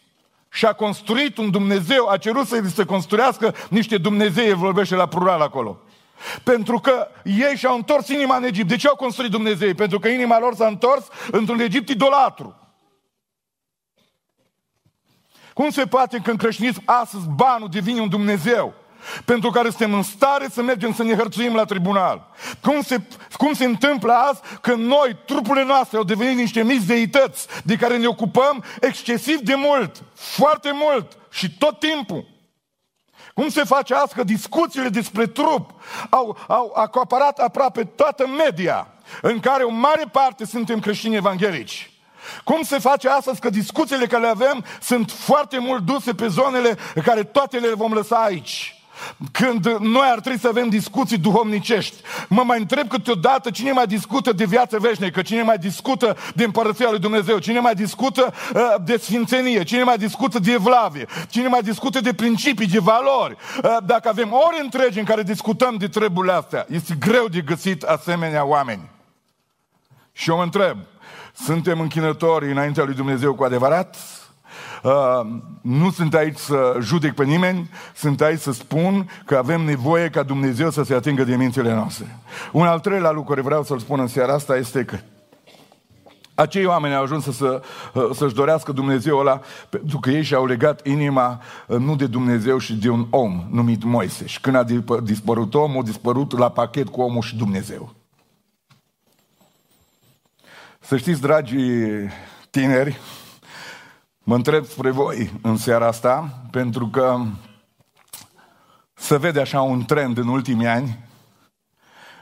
și a construit un Dumnezeu, a cerut să se construiască niște Dumnezei, vorbește la plural acolo. Pentru că ei și-au întors inima în Egipt. De ce au construit Dumnezei? Pentru că inima lor s-a întors într-un Egipt idolatru. Cum se poate că în creștinism astăzi banul devine un Dumnezeu? pentru care suntem în stare să mergem să ne hărțuim la tribunal. Cum se, cum se întâmplă azi când noi, trupurile noastre, au devenit niște mici deități de care ne ocupăm excesiv de mult, foarte mult și tot timpul. Cum se face asta că discuțiile despre trup au, au acoperat aproape toată media, în care o mare parte suntem creștini evanghelici. Cum se face astăzi că discuțiile care le avem sunt foarte mult duse pe zonele care toate le vom lăsa aici? Când noi ar trebui să avem discuții duhovnicești. Mă mai întreb câteodată cine mai discută de viață veșnică, cine mai discută de împărăția lui Dumnezeu, cine mai discută uh, de sfințenie, cine mai discută de evlavie, cine mai discută de principii, de valori. Uh, dacă avem ori întregi în care discutăm de treburile astea, este greu de găsit asemenea oameni. Și eu mă întreb, suntem închinători înaintea lui Dumnezeu cu adevărat? Uh, nu sunt aici să judec pe nimeni, sunt aici să spun că avem nevoie ca Dumnezeu să se atingă de mințile noastre. Un al treilea lucru care vreau să-l spun în seara asta este că acei oameni au ajuns să, să, uh, să-și dorească Dumnezeu ăla pentru că ei și-au legat inima uh, nu de Dumnezeu și de un om numit Moise. Și când a dispărut omul, a dispărut la pachet cu omul și Dumnezeu. Să știți, dragi tineri, mă întreb spre voi în seara asta, pentru că se vede așa un trend în ultimii ani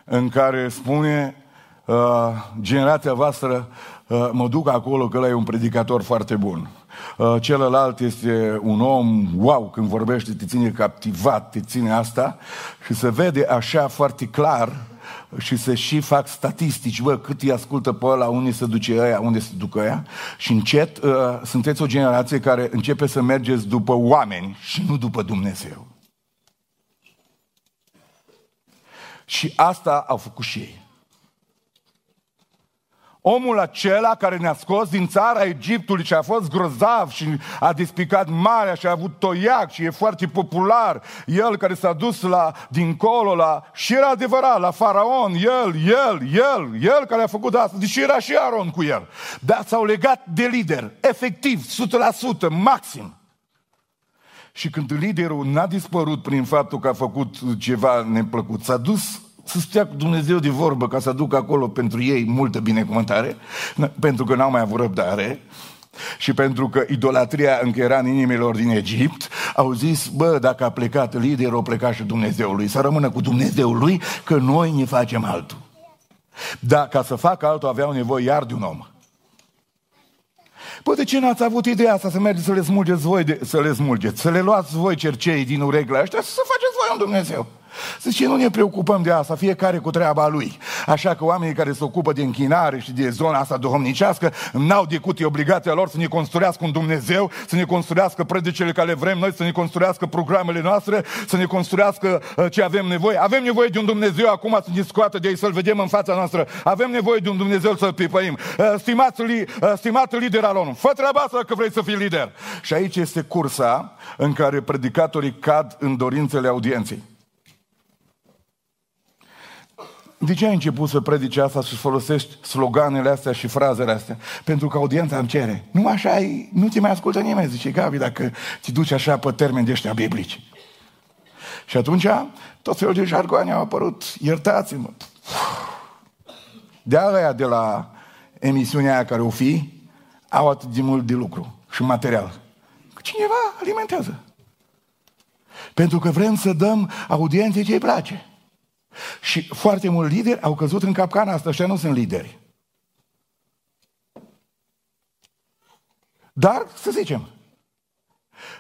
în care spune uh, generația voastră, uh, mă duc acolo că ăla e un predicator foarte bun. Uh, celălalt este un om, wow, când vorbește, te ține captivat, te ține asta și se vede așa foarte clar și să și fac statistici, bă, cât îi ascultă pe ăla, unde se duce ăia, unde se ducă ăia și încet uh, sunteți o generație care începe să mergeți după oameni și nu după Dumnezeu. Și asta au făcut și ei. Omul acela care ne-a scos din țara Egiptului și a fost grozav și a despicat marea și a avut toiac și e foarte popular, el care s-a dus la, dincolo la, și era adevărat, la faraon, el, el, el, el care a făcut asta, deși era și Aron cu el. Dar s-au legat de lider, efectiv, 100%, maxim. Și când liderul n-a dispărut prin faptul că a făcut ceva neplăcut, s-a dus să stea cu Dumnezeu de vorbă ca să aducă acolo pentru ei multă binecuvântare, pentru că n-au mai avut răbdare și pentru că idolatria încă era în inimilor din Egipt, au zis, bă, dacă a plecat liderul, a plecat și Dumnezeul lui, să rămână cu Dumnezeul lui, că noi ne facem altul. Dar ca să facă altul aveau nevoie iar de un om. Păi de ce n-ați avut ideea asta să mergeți să le smulgeți voi, de, să le smulgeți, să le luați voi cercei din urechile ăștia, să faceți voi un Dumnezeu? Zice, nu ne preocupăm de asta, fiecare cu treaba lui. Așa că oamenii care se ocupă de închinare și de zona asta duhovnicească n-au decât e obligația lor să ne construiască un Dumnezeu, să ne construiască predicele care vrem noi, să ne construiască programele noastre, să ne construiască uh, ce avem nevoie. Avem nevoie de un Dumnezeu acum să ne scoată de ei, să-L vedem în fața noastră. Avem nevoie de un Dumnezeu să-L pipăim. Uh, stimați, li, uh, stimat lider al ONU, fă treaba asta că vrei să fii lider. Și aici este cursa în care predicatorii cad în dorințele audienței. De ce ai început să predici asta și să folosești sloganele astea și frazele astea? Pentru că audiența îmi cere. Nu așa e, nu te mai ascultă nimeni, zice Gabi, dacă te duci așa pe termeni de ăștia biblici. Și atunci, tot felul de jargoane au apărut. Iertați-mă. De aia de la emisiunea aia care o fi, au atât de mult de lucru și material. Cineva alimentează. Pentru că vrem să dăm audienței ce îi place. Și foarte mulți lideri au căzut în capcana asta, ăștia nu sunt lideri. Dar, să zicem,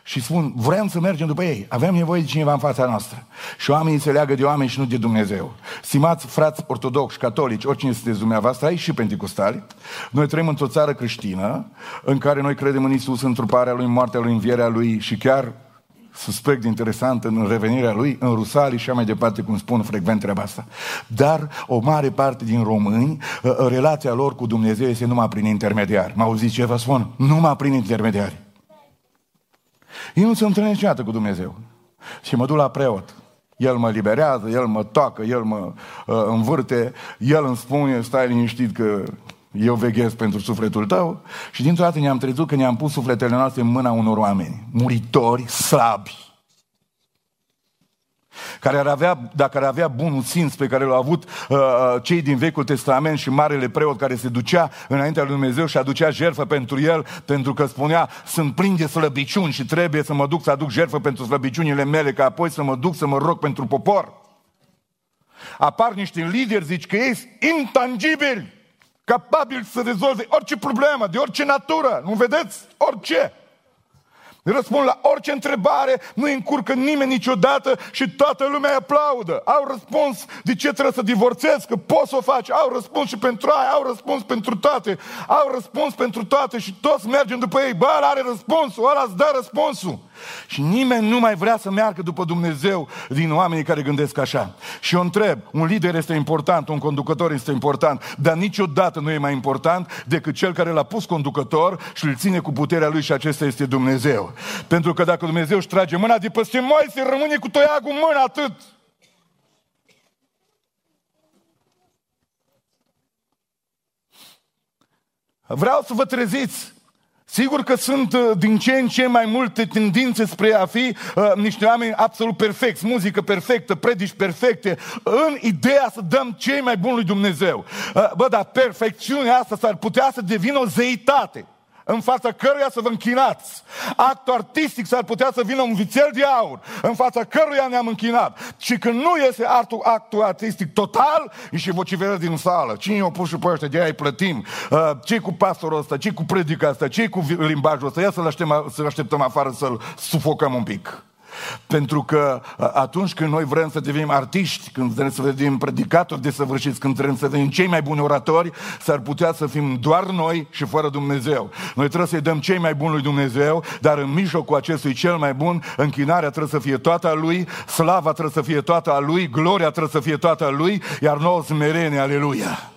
și spun, vrem să mergem după ei. Avem nevoie de cineva în fața noastră. Și oamenii se leagă de oameni și nu de Dumnezeu. Stimați frați ortodoxi, catolici, oricine sunteți dumneavoastră, aici și pentecostali, noi trăim într-o țară creștină în care noi credem în Isus, în truparea Lui, în moartea Lui, în vierea Lui și chiar suspect interesant în revenirea lui, în Rusalii și așa mai departe, cum spun frecvent treaba asta. Dar o mare parte din români, ă, ă, relația lor cu Dumnezeu este numai prin intermediari. M-au zis ce vă spun? Numai prin intermediari. Ei nu se întâlnesc niciodată cu Dumnezeu. Și mă duc la preot. El mă liberează, el mă toacă, el mă uh, învârte, el îmi spune, stai liniștit că eu veghez pentru sufletul tău și dintr-o dată ne-am trezut că ne-am pus sufletele noastre în mâna unor oameni, muritori, slabi. care ar avea, dacă ar avea bunul simț pe care l-au avut uh, uh, cei din Vechiul Testament și Marele Preot care se ducea înaintea lui Dumnezeu și aducea jertfă pentru el, pentru că spunea, sunt plin de slăbiciuni și trebuie să mă duc să aduc jertfă pentru slăbiciunile mele, ca apoi să mă duc să mă rog pentru popor. Apar niște lideri, zici că ei sunt intangibili, capabili să rezolve orice problemă, de orice natură, nu vedeți? Orice. Răspund la orice întrebare, nu încurcă nimeni niciodată și toată lumea aplaudă. Au răspuns de ce trebuie să divorțezi, că poți să o faci. Au răspuns și pentru aia, au răspuns pentru toate. Au răspuns pentru toate și toți mergem după ei. Bă, are răspunsul, ăla îți dă răspunsul. Și nimeni nu mai vrea să meargă după Dumnezeu din oamenii care gândesc așa. Și eu întreb, un lider este important, un conducător este important, dar niciodată nu e mai important decât cel care l-a pus conducător și îl ține cu puterea lui și acesta este Dumnezeu. Pentru că dacă Dumnezeu își trage mâna de peste Moise, rămâne cu toiagul în mână, atât. Vreau să vă treziți. Sigur că sunt uh, din ce în ce mai multe tendințe spre a fi uh, niște oameni absolut perfecți, muzică perfectă, predici perfecte, în ideea să dăm cei mai buni lui Dumnezeu. Uh, bă, dar perfecțiunea asta s-ar putea să devină o zeitate în fața căruia să vă închinați. Actul artistic s-ar putea să vină un vițel de aur, în fața căruia ne-am închinat. Și când nu iese actul, actul artistic total, e și vociferă din sală. Cine o pus și pe ăștia, de aia îi plătim? Uh, ce cu pastorul ăsta? ce cu predica asta? ce cu limbajul ăsta? Ia să-l așteptăm, să așteptăm afară să-l sufocăm un pic. Pentru că atunci când noi vrem să devenim artiști, când vrem să devenim predicatori desăvârșiți, când vrem să devenim cei mai buni oratori, s-ar putea să fim doar noi și fără Dumnezeu. Noi trebuie să-i dăm cei mai buni lui Dumnezeu, dar în mijlocul acestui cel mai bun, închinarea trebuie să fie toată a Lui, slava trebuie să fie toată a Lui, gloria trebuie să fie toată a Lui, iar nouă smerene, aleluia.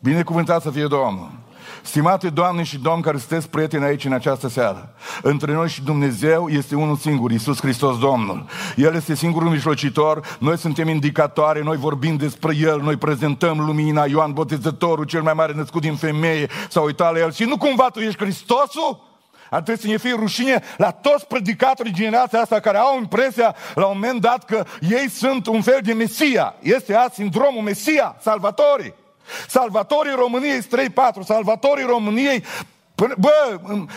Binecuvântat să fie Domnul. Stimate Doamne și Domn care sunteți prieteni aici în această seară, între noi și Dumnezeu este unul singur, Iisus Hristos Domnul. El este singurul mijlocitor, noi suntem indicatoare, noi vorbim despre El, noi prezentăm lumina, Ioan Botezătorul, cel mai mare născut din femeie, s-a uitat la El și nu cumva tu ești Hristosul? Ar trebui să ne fie rușine la toți predicatorii generația asta care au impresia la un moment dat că ei sunt un fel de Mesia. Este azi sindromul Mesia, salvatorii. Salvatorii României 3-4, salvatorii României Bă, în,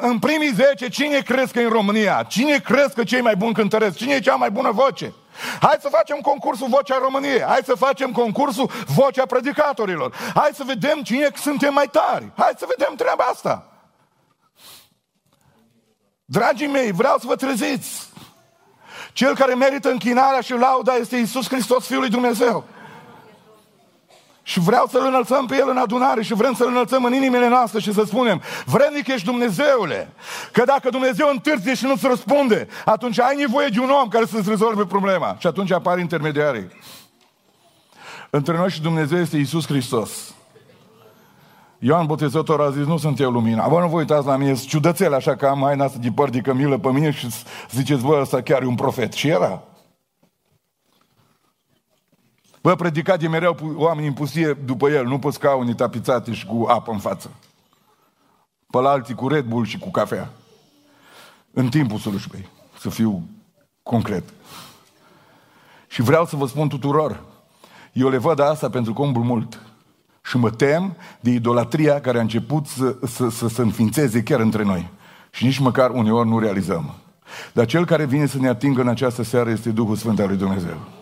în primii 10, cine crezi că e în România? Cine crezi că cei mai buni cântăresc? Cine e cea mai bună voce? Hai să facem concursul Vocea României. Hai să facem concursul Vocea Predicatorilor. Hai să vedem cine suntem mai tari. Hai să vedem treaba asta. Dragii mei, vreau să vă treziți. Cel care merită închinarea și lauda este Isus Hristos, Fiul lui Dumnezeu. Și vreau să-L înălțăm pe El în adunare și vrem să-L înălțăm în inimile noastre și să spunem, vrednic ești Dumnezeule, că dacă Dumnezeu întârzie și nu-ți răspunde, atunci ai nevoie de un om care să-ți rezolve problema. Și atunci apar intermediarii. Între noi și Dumnezeu este Isus Hristos. Ioan Botezător a zis, nu sunt eu lumina. Bă, nu vă uitați la mine, sunt ciudățel așa că am haina asta de păr de cămilă pe mine și ziceți, bă, ăsta chiar e un profet. Și era. Bă, predica de mereu oamenii în pustie după el, nu pe scaune tapițate și cu apă în față. Pe la alții cu Red Bull și cu cafea. În timpul slujbei. Să fiu concret. Și vreau să vă spun tuturor, eu le văd asta pentru că umblu mult. Și mă tem de idolatria care a început să, să, să se înființeze chiar între noi. Și nici măcar uneori nu realizăm. Dar cel care vine să ne atingă în această seară este Duhul Sfânt al lui Dumnezeu.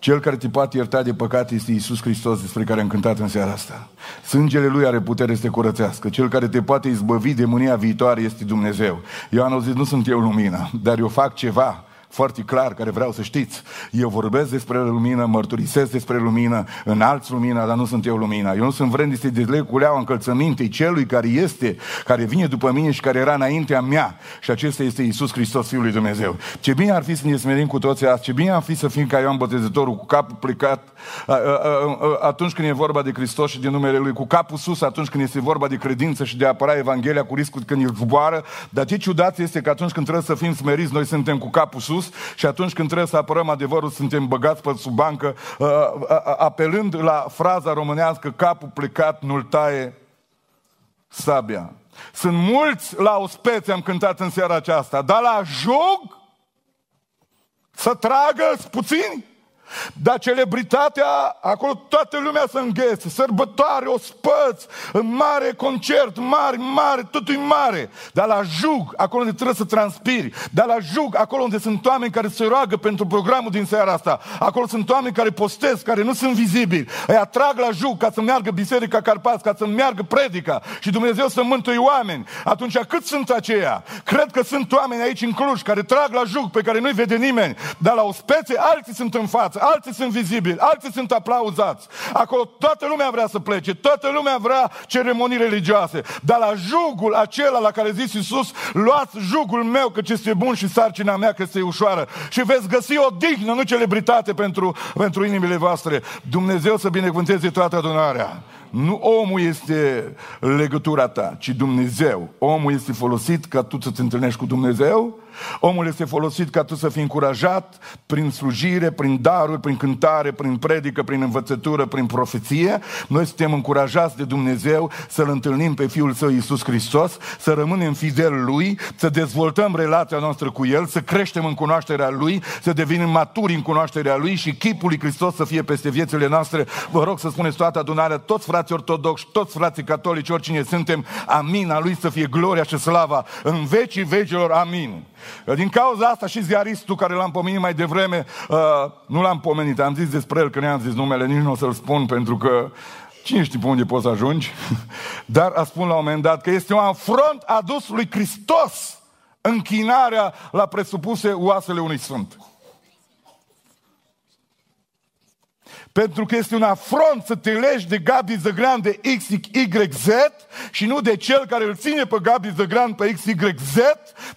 Cel care te poate ierta de păcate este Isus Hristos, despre care am cântat în seara asta. Sângele Lui are putere să te curățească. Cel care te poate izbăvi de mânia viitoare este Dumnezeu. Ioan a zis, nu sunt eu lumina, dar eu fac ceva foarte clar, care vreau să știți. Eu vorbesc despre lumină, mărturisesc despre lumină, în alți lumina, dar nu sunt eu lumina. Eu nu sunt vrem să dezleg cu leaua încălțămintei celui care este, care vine după mine și care era înaintea mea. Și acesta este Isus Hristos, Fiul lui Dumnezeu. Ce bine ar fi să ne smerim cu toții azi, ce bine ar fi să fim ca Ioan Botezătorul, cu capul plecat atunci când e vorba de Hristos și de numele Lui, cu capul sus atunci când este vorba de credință și de a apăra Evanghelia cu riscul când îl zboară, dar ce ciudat este că atunci când trebuie să fim smeriți, noi suntem cu capul sus sus și atunci când trebuie să apărăm adevărul, suntem băgați pe sub bancă, uh, uh, uh, apelând la fraza românească, capul plecat nu-l taie sabia. Sunt mulți la o speță, am cântat în seara aceasta, dar la jug Să tragă puțini? Dar celebritatea, acolo toată lumea să înghețe, sărbătoare, ospăți, mare concert, mare, mare, totul e mare. Dar la jug, acolo unde trebuie să transpiri, dar la jug, acolo unde sunt oameni care se roagă pentru programul din seara asta, acolo sunt oameni care postez, care nu sunt vizibili, îi atrag la jug ca să meargă Biserica Carpați, ca să meargă predica și Dumnezeu să mântui oameni. Atunci cât sunt aceia? Cred că sunt oameni aici în Cluj care trag la jug pe care nu-i vede nimeni, dar la ospețe alții sunt în față alții sunt vizibili, alții sunt aplauzați. Acolo toată lumea vrea să plece, toată lumea vrea ceremonii religioase. Dar la jugul acela la care zis Iisus, luați jugul meu că este bun și sarcina mea că este ușoară. Și veți găsi o dignă, nu celebritate pentru, pentru inimile voastre. Dumnezeu să binecuvânteze toată adunarea. Nu omul este legătura ta, ci Dumnezeu. Omul este folosit ca tu să te întâlnești cu Dumnezeu Omul este folosit ca tu să fii încurajat prin slujire, prin daruri, prin cântare, prin predică, prin învățătură, prin profeție. Noi suntem încurajați de Dumnezeu să-L întâlnim pe Fiul Său Iisus Hristos, să rămânem fidel Lui, să dezvoltăm relația noastră cu El, să creștem în cunoașterea Lui, să devenim maturi în cunoașterea Lui și chipul lui Hristos să fie peste viețile noastre. Vă rog să spuneți toată adunarea, toți frații ortodoxi, toți frații catolici, oricine suntem, amin, a Lui să fie gloria și slava în vecii vecilor, amin. Din cauza asta și ziaristul care l-am pomenit mai devreme, uh, nu l-am pomenit, am zis despre el că ne-am zis numele, nici nu o să-l spun pentru că cine știe pe unde poți să ajungi, dar a spun la un moment dat că este un afront adus lui Hristos închinarea la presupuse oasele unui sfânt. Pentru că este un afront să te legi de Gabi Zăgran de XYZ și nu de cel care îl ține pe Gabi Zăgran pe XYZ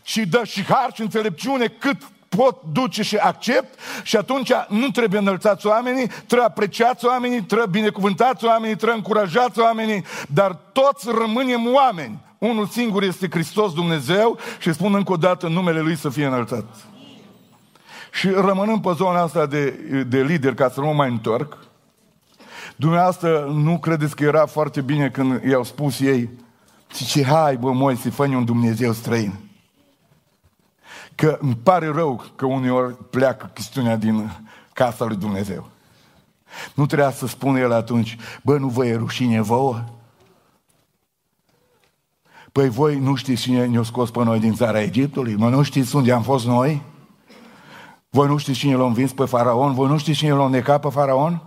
și dă și har și înțelepciune cât pot duce și accept și atunci nu trebuie înălțați oamenii, trebuie apreciați oamenii, trebuie binecuvântați oamenii, trebuie încurajați oamenii, dar toți rămânem oameni. Unul singur este Hristos Dumnezeu și spun încă o dată numele Lui să fie înălțat. Și rămânând pe zona asta de, de lider, ca să nu mă mai întorc, dumneavoastră nu credeți că era foarte bine când i-au spus ei, zice, hai bă Moise, fă un Dumnezeu străin. Că îmi pare rău că uneori pleacă chestiunea din casa lui Dumnezeu. Nu trebuia să spună el atunci, bă, nu vă e rușine vouă? Păi voi nu știți cine ne-a scos pe noi din țara Egiptului? Mă, nu știți unde am fost noi? Voi nu știți cine l-a învins pe faraon? Voi nu știți cine l-a necat pe faraon?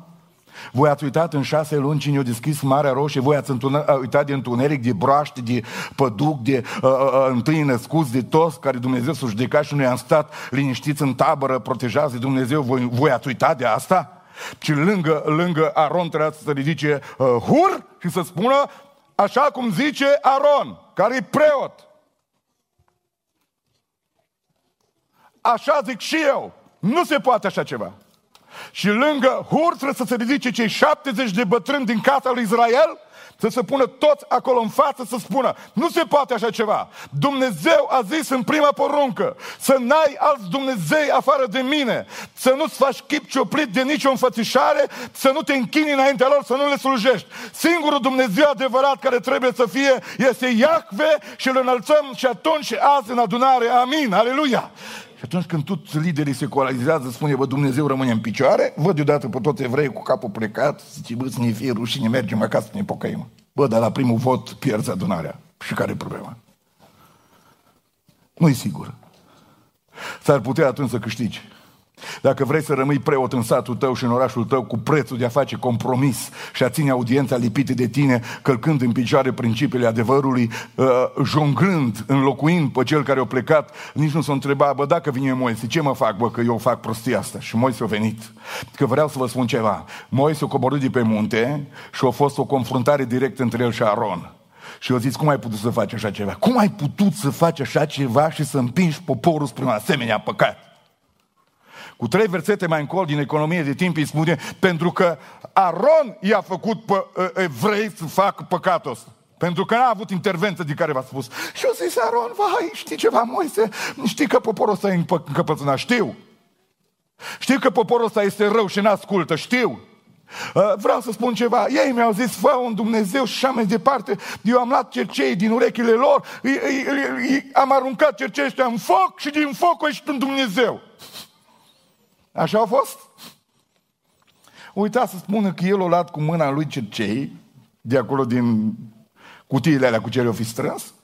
Voi ați uitat în șase luni cine a deschis Marea Roșie, voi ați uitat de întuneric, de broaște, de păduc, de uh, uh, uh, întâi născuți, de toți care Dumnezeu s-a judecat și noi am stat liniștiți în tabără, protejați de Dumnezeu, voi, voi ați uitat de asta? Și lângă, lângă Aron trebuia să se ridice uh, Hur și să spună așa cum zice Aron, care e preot. Așa zic și eu. Nu se poate așa ceva. Și lângă Hur trebuie să se ridice cei 70 de bătrâni din casa lui Israel să se pună toți acolo în față să spună, nu se poate așa ceva. Dumnezeu a zis în prima poruncă să n-ai alți Dumnezei afară de mine, să nu-ți faci chip cioplit de nicio înfățișare, să nu te închini înaintea lor, să nu le slujești. Singurul Dumnezeu adevărat care trebuie să fie este Iacve și îl înălțăm și atunci și azi în adunare. Amin. Aleluia. Și atunci când toți liderii se colarizează, spune, bă, Dumnezeu rămâne în picioare, văd deodată pe toți evrei cu capul plecat, zice, bă, să ne fie rușine, mergem acasă să ne pocăim. Bă, dar la primul vot pierzi adunarea. Și care e problema? Nu-i sigur. S-ar putea atunci să câștigi. Dacă vrei să rămâi preot în satul tău și în orașul tău cu prețul de a face compromis și a ține audiența lipită de tine, călcând în picioare principiile adevărului, uh, jonglând, înlocuind pe cel care a plecat, nici nu s-a întrebat, bă, dacă vine Moise, ce mă fac, bă, că eu fac prostia asta? Și Moise a venit. Că vreau să vă spun ceva. Moise a coborât de pe munte și a fost o confruntare directă între el și Aron. Și eu zis, cum ai putut să faci așa ceva? Cum ai putut să faci așa ceva și să împingi poporul spre un asemenea păcat? Cu trei versete mai încolo din economie de timp îi spune, pentru că Aron i-a făcut pe evrei să facă păcatul ăsta. Pentru că n-a avut intervenție de care v-a spus. Și eu zis, Aron, vai, știi ceva, Moise? Știi că poporul ăsta e încăpățânat? Știu. Știu că poporul ăsta este rău și n-ascultă, știu. Uh, vreau să spun ceva. Ei mi-au zis, fă un Dumnezeu și așa mai departe. Eu am luat cercei din urechile lor, am aruncat cercei ăștia în foc și din foc a ieșit un Dumnezeu. Așa a fost. Uita să spună că el o luat cu mâna lui cercei, de acolo din cutiile alea cu ce le-o fi strâns,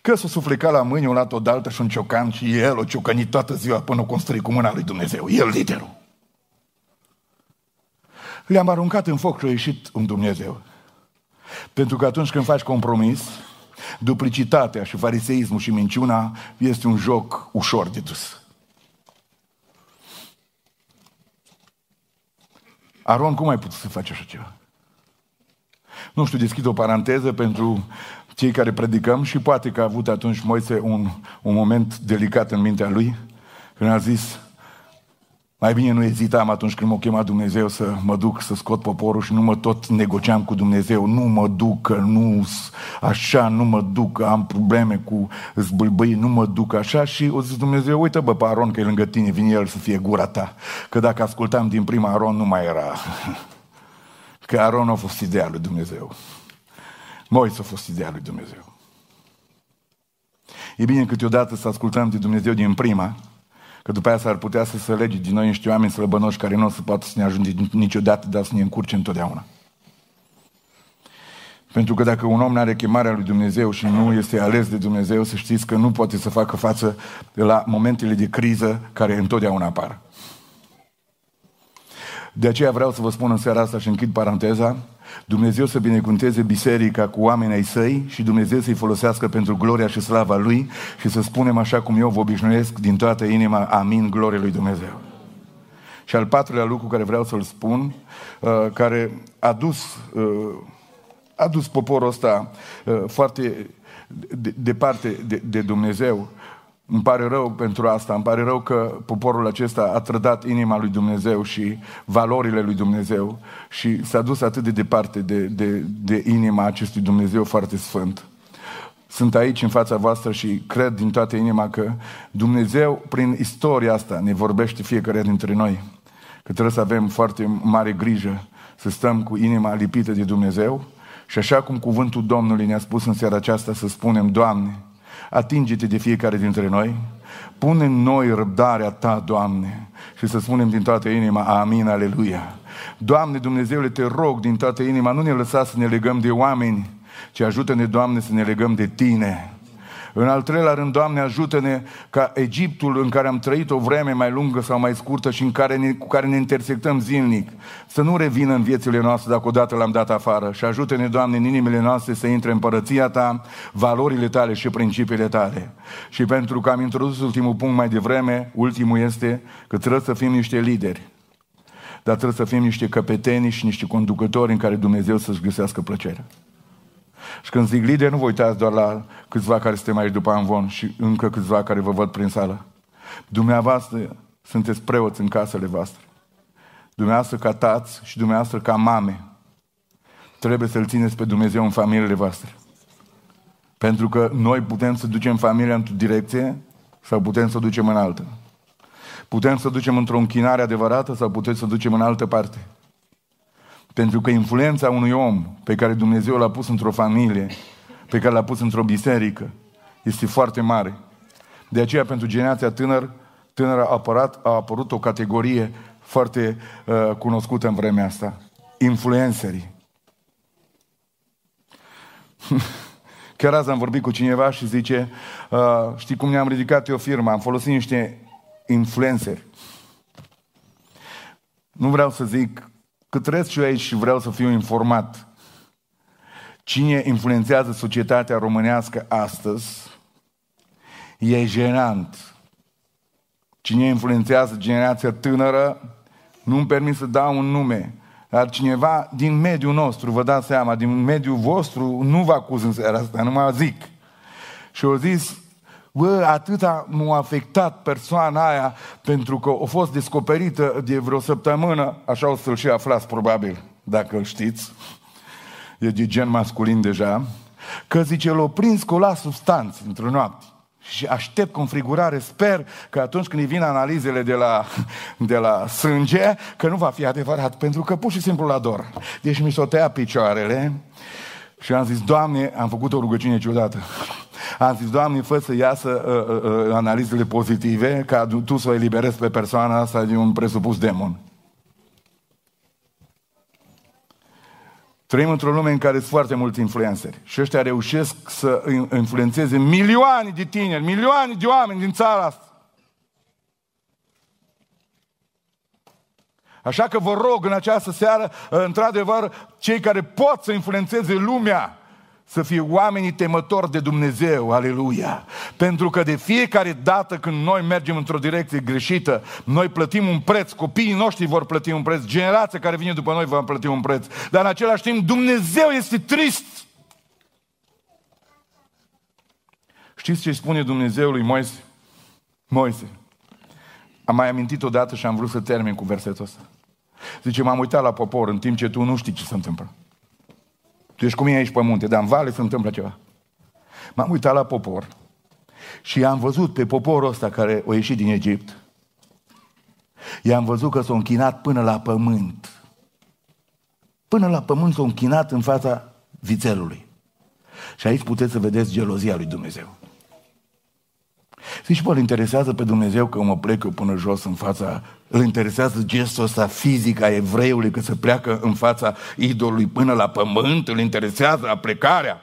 că s-o sufleca la mâini, o luat o daltă și un ciocan și el o ciocănit toată ziua până o construi cu mâna lui Dumnezeu. El liderul. Le-am aruncat în foc și a ieșit un Dumnezeu. Pentru că atunci când faci compromis, duplicitatea și fariseismul și minciuna este un joc ușor de dus. Aron, cum ai putut să faci așa ceva? Nu știu, deschid o paranteză pentru cei care predicăm și poate că a avut atunci Moise un, un moment delicat în mintea lui când a zis mai bine nu ezitam atunci când m-a chemat Dumnezeu să mă duc să scot poporul și nu mă tot negociam cu Dumnezeu. Nu mă duc, că nu așa, nu mă duc, că am probleme cu zbâlbâi, nu mă duc așa. Și o zis Dumnezeu, uite bă pe Aron că e lângă tine, vine el să fie gura ta. Că dacă ascultam din prima Aron nu mai era. Că Aron a fost ideea lui Dumnezeu. Moise a fost ideea lui Dumnezeu. E bine câteodată să ascultăm de Dumnezeu din prima, Că după aia s-ar putea să se lege din noi niște oameni slăbănoși care nu o să poată să ne ajunge niciodată, dar să ne încurce întotdeauna. Pentru că dacă un om nu are chemarea lui Dumnezeu și nu este ales de Dumnezeu, să știți că nu poate să facă față la momentele de criză care întotdeauna apar. De aceea vreau să vă spun în seara asta și închid paranteza, Dumnezeu să binecuvânteze biserica cu oamenii ai săi și Dumnezeu să-i folosească pentru gloria și slava Lui și să spunem așa cum eu vă obișnuiesc din toată inima, amin, glorie Lui Dumnezeu. Și al patrulea lucru care vreau să-l spun, uh, care a dus, uh, a dus poporul ăsta uh, foarte departe de, de Dumnezeu, îmi pare rău pentru asta, îmi pare rău că poporul acesta a trădat inima lui Dumnezeu și valorile lui Dumnezeu și s-a dus atât de departe de, de, de inima acestui Dumnezeu foarte sfânt. Sunt aici în fața voastră și cred din toată inima că Dumnezeu, prin istoria asta, ne vorbește fiecare dintre noi. Că trebuie să avem foarte mare grijă să stăm cu inima lipită de Dumnezeu și așa cum cuvântul Domnului ne-a spus în seara aceasta să spunem, Doamne, atinge-te de fiecare dintre noi, pune în noi răbdarea Ta, Doamne, și să spunem din toată inima, amin, aleluia. Doamne, Dumnezeule, te rog din toată inima, nu ne lăsa să ne legăm de oameni, ci ajută-ne, Doamne, să ne legăm de Tine. În al treilea rând, Doamne, ajută-ne ca Egiptul în care am trăit o vreme mai lungă sau mai scurtă și în care ne, cu care ne intersectăm zilnic, să nu revină în viețile noastre dacă odată l-am dat afară. Și ajută-ne, Doamne, în inimile noastre să intre împărăția Ta, valorile Tale și principiile Tale. Și pentru că am introdus ultimul punct mai devreme, ultimul este că trebuie să fim niște lideri. Dar trebuie să fim niște căpetenii și niște conducători în care Dumnezeu să-și găsească plăcerea. Și când zic lider, nu vă uitați doar la câțiva care suntem aici după Anvon și încă câțiva care vă văd prin sală. Dumneavoastră sunteți preoți în casele voastre. Dumneavoastră ca tați și dumneavoastră ca mame. Trebuie să-L țineți pe Dumnezeu în familiile voastre. Pentru că noi putem să ducem familia într-o direcție sau putem să ducem în altă. Putem să ducem într-o închinare adevărată sau putem să ducem în altă parte. Pentru că influența unui om pe care Dumnezeu l-a pus într-o familie, pe care l-a pus într-o biserică, este foarte mare. De aceea, pentru generația tânăr, tânără a apărat, a apărut o categorie foarte uh, cunoscută în vremea asta. Influencerii. Chiar azi am vorbit cu cineva și zice, uh, știi cum ne-am ridicat eu firma, am folosit niște influenceri. Nu vreau să zic că trăiesc și eu aici și vreau să fiu informat. Cine influențează societatea românească astăzi e jenant. Cine influențează generația tânără, nu-mi permit să dau un nume, dar cineva din mediul nostru, vă dați seama, din mediul vostru, nu vă acuz în seara asta, nu mă zic. Și au zis, Bă, atâta m-a afectat persoana aia pentru că a fost descoperită de vreo săptămână, așa o să-l și aflați probabil, dacă îl știți, e de gen masculin deja, că zice, l-a prins cu la substanțe într-o noapte. Și aștept configurare, sper că atunci când îi vin analizele de la, de la sânge, că nu va fi adevărat, pentru că pur și simplu la dor. Deci mi s-o tăia picioarele și am zis, Doamne, am făcut o rugăciune ciudată. Am zis, Doamne, fă să iasă uh, uh, uh, analizele pozitive ca Tu să o eliberezi pe persoana asta de un presupus demon. Trăim într-o lume în care sunt foarte mulți influenceri și ăștia reușesc să influențeze milioane de tineri, milioane de oameni din țara asta. Așa că vă rog în această seară, într-adevăr, cei care pot să influențeze lumea, să fie oamenii temători de Dumnezeu, aleluia. Pentru că de fiecare dată când noi mergem într-o direcție greșită, noi plătim un preț, copiii noștri vor plăti un preț, generația care vine după noi va plăti un preț. Dar în același timp Dumnezeu este trist. Știți ce spune Dumnezeu lui Moise? Moise. Am mai amintit odată și am vrut să termin cu versetul ăsta. Zice, m-am uitat la popor în timp ce tu nu știi ce se întâmplă. Tu ești cu mine aici pe munte, dar în vale se întâmplă ceva. M-am uitat la popor și am văzut pe poporul ăsta care a ieșit din Egipt. I-am văzut că s-a închinat până la pământ. Până la pământ s-a închinat în fața vițelului. Și aici puteți să vedeți gelozia lui Dumnezeu. Zici, mă, îl interesează pe Dumnezeu că mă plec eu până jos în fața... Îl interesează gestul ăsta fizic a evreiului că se pleacă în fața idolului până la pământ? Îl interesează plecarea?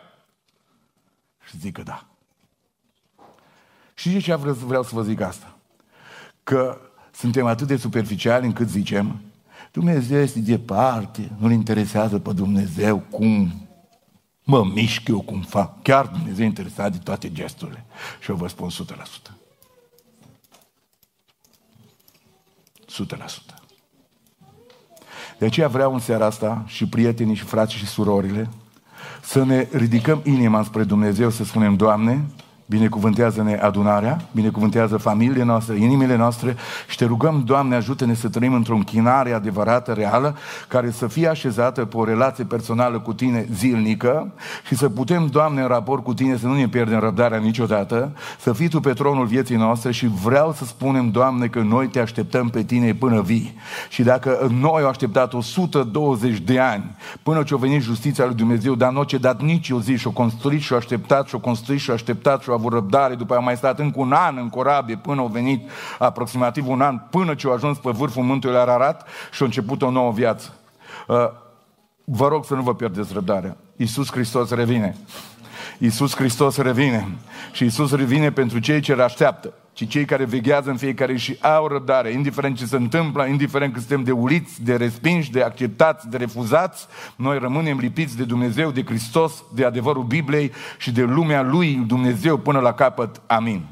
Și zic că da. Și de ce vreau, vreau să vă zic asta? Că suntem atât de superficiali încât zicem Dumnezeu este departe, nu-L interesează pe Dumnezeu cum mă mișc eu cum fac. Chiar Dumnezeu interesat de toate gesturile. Și eu vă spun 100%. 100%. De aceea vreau în seara asta și prietenii și frații și surorile să ne ridicăm inima spre Dumnezeu, să spunem, Doamne, Binecuvântează-ne adunarea, binecuvântează familiile noastre, inimile noastre și te rugăm, Doamne, ajută-ne să trăim într-o închinare adevărată, reală, care să fie așezată pe o relație personală cu Tine zilnică și să putem, Doamne, în raport cu Tine să nu ne pierdem răbdarea niciodată, să fii Tu pe tronul vieții noastre și vreau să spunem, Doamne, că noi Te așteptăm pe Tine până vii. Și dacă noi au așteptat 120 de ani până ce a venit justiția lui Dumnezeu, dar nu a cedat nici o zi și-o construit și-o așteptat și-o construit și-o așteptat și-o avut răbdare, după aia mai stat încă un an în corabie până au venit aproximativ un an, până ce au ajuns pe vârful muntelui Ararat și au început o nouă viață. Uh, vă rog să nu vă pierdeți răbdarea. Iisus Hristos revine. Iisus Hristos revine. Și Iisus revine pentru cei ce îl așteaptă ci cei care veghează în fiecare și au răbdare, indiferent ce se întâmplă, indiferent că suntem de uliți, de respinși, de acceptați, de refuzați, noi rămânem lipiți de Dumnezeu, de Hristos, de adevărul Bibliei și de lumea lui Dumnezeu până la capăt. Amin.